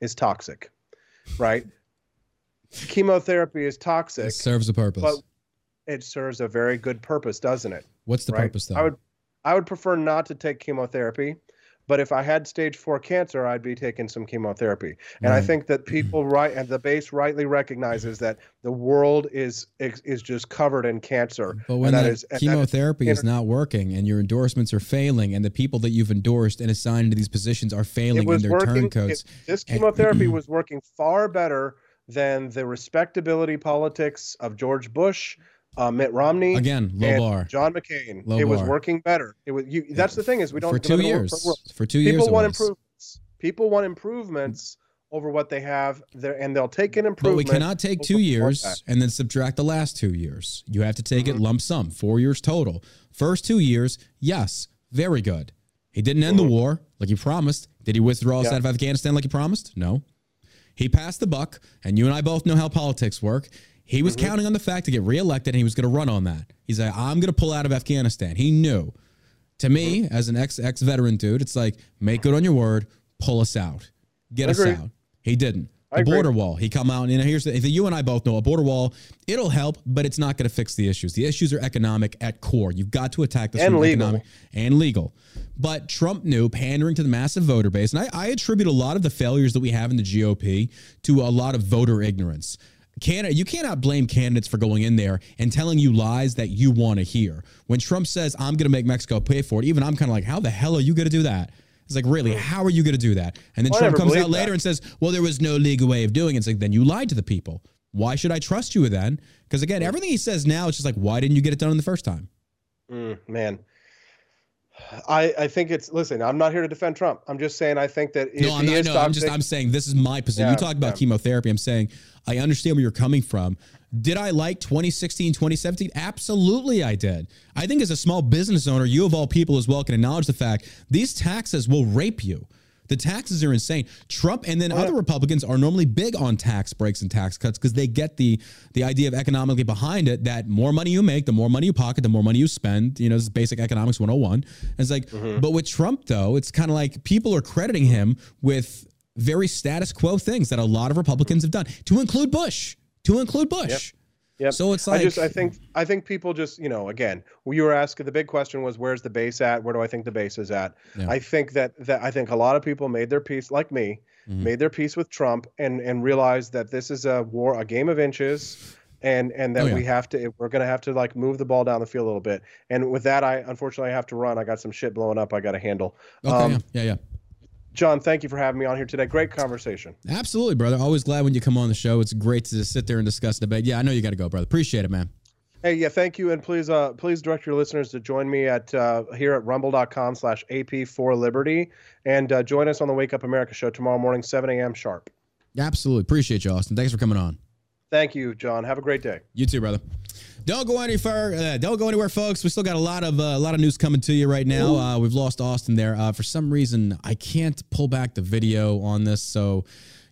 is toxic, right? [laughs] chemotherapy is toxic. It serves a purpose. It serves a very good purpose, doesn't it? What's the right? purpose though? I would I would prefer not to take chemotherapy, but if I had stage four cancer, I'd be taking some chemotherapy. And I think that people [clears throat] right and the base rightly recognizes that the world is is, is just covered in cancer. But when and that that is- and that is chemotherapy is not working and your endorsements are failing and the people that you've endorsed and assigned to these positions are failing in their working. turncoats. it- this and- chemotherapy [clears throat] was working far better than the respectability politics of George Bush, uh, Mitt Romney, Again, low bar. John McCain. Low it was bar. working better. It was. You, that's the thing is we don't for two live in a world- years. For two years, people want improvements. People want improvements over what they have there, and they'll take an improvement. But we cannot take two years and then subtract the last two years. You have to take Mm-hmm. it lump sum, four years total. First two years, yes, very good. He didn't end the war like he promised. Did he withdraw us Mm-hmm. Yeah. out of Afghanistan like he promised? No. He passed the buck, and you and I both know how politics work. He was Mm-hmm. counting on the fact to get reelected, and he was going to run on that. He's like, I'm going to pull out of Afghanistan. He knew. To me, Mm-hmm. as an ex ex veteran dude, it's like make good on your word, pull us out, get us out. He didn't. The border wall. He come out and you know, here's the, you and I both know a border wall. It'll help, but it's not going to fix the issues. The issues are economic at core. You've got to attack this And legal. economic and legal. But Trump knew pandering to the massive voter base, and I, I attribute a lot of the failures that we have in the GOP to a lot of voter ignorance. Can, you cannot blame candidates for going in there and telling you lies that you want to hear. When Trump says, I'm going to make Mexico pay for it, even I'm kind of like, how the hell are you going to do that? It's like, really, how are you going to do that? And then Well, Trump comes out later that. and says, well, there was no legal way of doing it. It's like, then you lied to the people. Why should I trust you then? Because again, everything he says now, it's just like, why didn't you get it done in the first time? Mm, man, I I think it's. Listen, I'm not here to defend Trump. I'm just saying I think that if no, I'm he not. No, I'm just. I'm saying this is my position. Yeah, you talk about yeah. chemotherapy. I'm saying I understand where you're coming from. Did I like 2016, 2017? Absolutely, I did. I think as a small business owner, you of all people as well can acknowledge the fact these taxes will rape you. The taxes are insane. Trump and then other Republicans are normally big on tax breaks and tax cuts because they get the the idea of economically behind it that more money you make, the more money you pocket, the more money you spend. You know, this is basic economics 101. And it's like, Mm-hmm. but with Trump though, it's kind of like people are crediting him with very status quo things that a lot of Republicans have done, to include Bush, to include Bush. Yep. So it's like I just I think I think people just you know again you were asking the big question was where's the base at where do I think the base is at Yeah. I think that that I think a lot of people made their peace like me Mhm. made their peace with Trump and and realized that this is a war a game of inches and and that Oh, yeah. we have to we're gonna have to like move the ball down the field a little bit and with that I unfortunately I have to run I got some shit blowing up I got to handle okay, um, yeah, yeah, yeah. John thank you for having me on here today great conversation Absolutely, brother. Always glad when you come on the show. It's great to just sit there and discuss the debate. Yeah, I know you got to go, brother. Appreciate it, man. Hey, yeah, thank you, and please, uh, please direct your listeners to join me at uh, here at rumble.com/slash AP for Liberty, and uh, join us on the Wake Up America show tomorrow morning, 7 a.m. sharp. Absolutely. Appreciate you, Austin. Thanks for coming on. Thank you, John. Have a great day. You too, brother. Don't go any far. Uh, don't go anywhere, folks. We still got a lot of uh, a lot of news coming to you right now. Uh, we've lost Austin there. Uh, for some reason, I can't pull back the video on this, so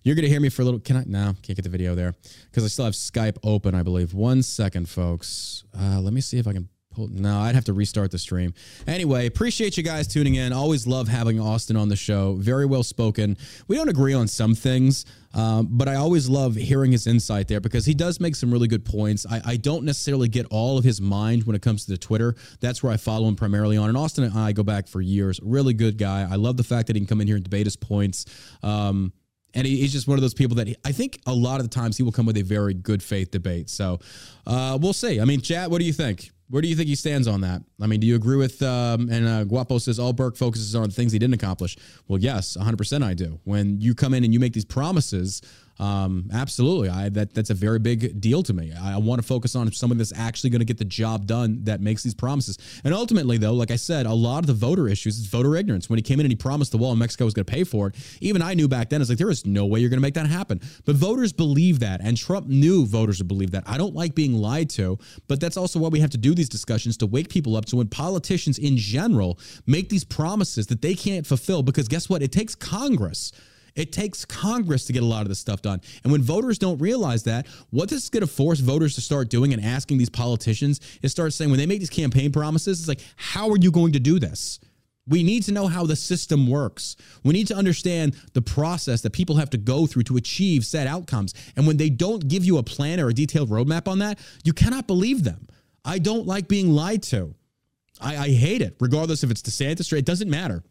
you're gonna hear me for a little. Can I? No, can't get the video there because I still have Skype open. I believe. One second, folks. Uh, let me see if I can no, I'd have to restart the stream. Anyway, appreciate you guys tuning in. Always love having Austin on the show. Very well spoken. We don't agree on some things, um, but I always love hearing his insight there because he does make some really good points. I, I, don't necessarily get all of his mind when it comes to the Twitter. That's where I follow him primarily on. And Austin and I go back for years. Really good guy. I love the fact that he can come in here and debate his points. Um, and he, he's just one of those people that he, I think a lot of the times he will come with a very good faith debate. So uh, we'll see. I mean, chat, what do you think? Where do you think he stands on that? I mean, do you agree with, um, and uh, Guapo says all Burk focuses on the things he didn't accomplish. Well, yes, 100% I do. When you come in and you make these promises um, absolutely. I that that's a very big deal to me. I, I want to focus on someone that's actually going to get the job done that makes these promises. And ultimately, though, like I said, a lot of the voter issues is voter ignorance. When he came in and he promised the wall Mexico was going to pay for it, even I knew back then, it's like there is no way you're going to make that happen. But voters believe that, and Trump knew voters would believe that. I don't like being lied to, but that's also why we have to do these discussions to wake people up. So when politicians in general make these promises that they can't fulfill, because guess what? It takes Congress it takes Congress to get a lot of this stuff done. And when voters don't realize that, what this is going to force voters to start doing and asking these politicians is start saying, when they make these campaign promises, it's like, how are you going to do this? We need to know how the system works. We need to understand the process that people have to go through to achieve set outcomes. And when they don't give you a plan or a detailed roadmap on that, you cannot believe them. I don't like being lied to. I, I hate it, regardless if it's DeSantis or it doesn't matter.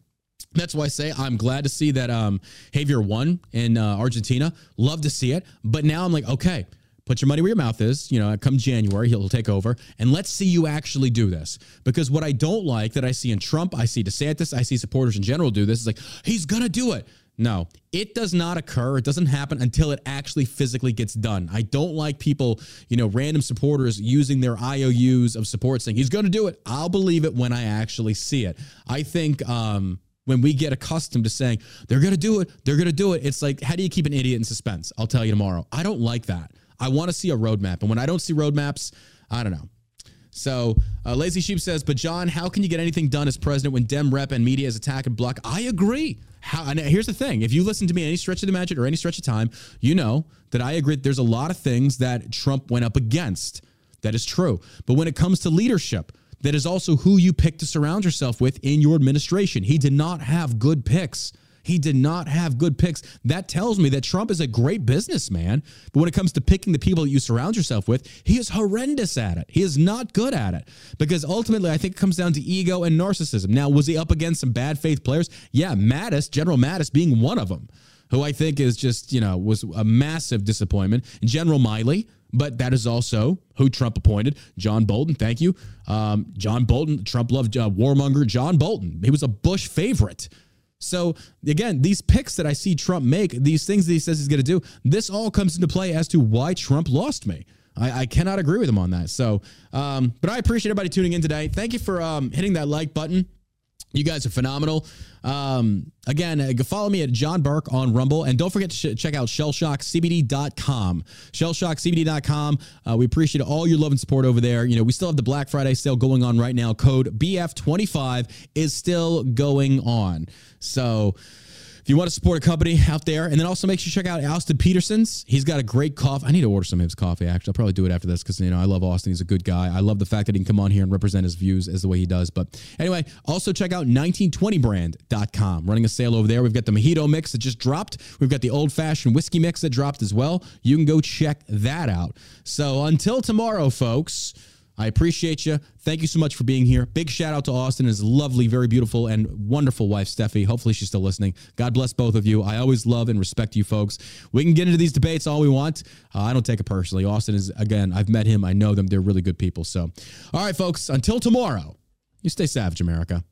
That's why I say I'm glad to see that um, Javier won in uh, Argentina. Love to see it. But now I'm like, okay, put your money where your mouth is. You know, come January, he'll take over. And let's see you actually do this. Because what I don't like that I see in Trump, I see DeSantis, I see supporters in general do this is like, he's going to do it. No, it does not occur. It doesn't happen until it actually physically gets done. I don't like people, you know, random supporters using their IOUs of support saying he's going to do it. I'll believe it when I actually see it. I think um, when we get accustomed to saying they're going to do it, they're going to do it. It's like, how do you keep an idiot in suspense? I'll tell you tomorrow. I don't like that. I want to see a roadmap. And when I don't see roadmaps, I don't know. So uh, Lazy Sheep says, but John, how can you get anything done as president when Dem rep and media is attack and block? I agree. How, here's the thing: if you listen to me any stretch of the magic or any stretch of time, you know that I agree. There's a lot of things that Trump went up against. That is true. But when it comes to leadership, that is also who you pick to surround yourself with in your administration. He did not have good picks. He did not have good picks. That tells me that Trump is a great businessman, but when it comes to picking the people that you surround yourself with, he is horrendous at it. He is not good at it because ultimately, I think it comes down to ego and narcissism. Now, was he up against some bad faith players? Yeah, Mattis, General Mattis being one of them, who I think is just, you know, was a massive disappointment. General Milley, but that is also who Trump appointed. John Bolton, thank you. Um, John Bolton, Trump loved uh, warmonger John Bolton. He was a Bush favorite. So again, these picks that I see Trump make, these things that he says he's going to do, this all comes into play as to why Trump lost me. I, I cannot agree with him on that. So, um, but I appreciate everybody tuning in today. Thank you for um, hitting that like button. You guys are phenomenal. Um, again, uh, follow me at John Burk on Rumble. And don't forget to sh- check out shellshockcbd.com. Shellshockcbd.com. Uh, we appreciate all your love and support over there. You know, we still have the Black Friday sale going on right now. Code BF25 is still going on. So, you want to support a company out there, and then also make sure you check out Austin Peterson's. He's got a great coffee. I need to order some of his coffee. Actually, I'll probably do it after this because you know I love Austin. He's a good guy. I love the fact that he can come on here and represent his views as the way he does. But anyway, also check out 1920brand.com. Running a sale over there. We've got the mojito mix that just dropped. We've got the old fashioned whiskey mix that dropped as well. You can go check that out. So until tomorrow, folks. I appreciate you. Thank you so much for being here. Big shout out to Austin, his lovely, very beautiful, and wonderful wife, Steffi. Hopefully, she's still listening. God bless both of you. I always love and respect you folks. We can get into these debates all we want. Uh, I don't take it personally. Austin is, again, I've met him, I know them. They're really good people. So, all right, folks, until tomorrow, you stay savage, America.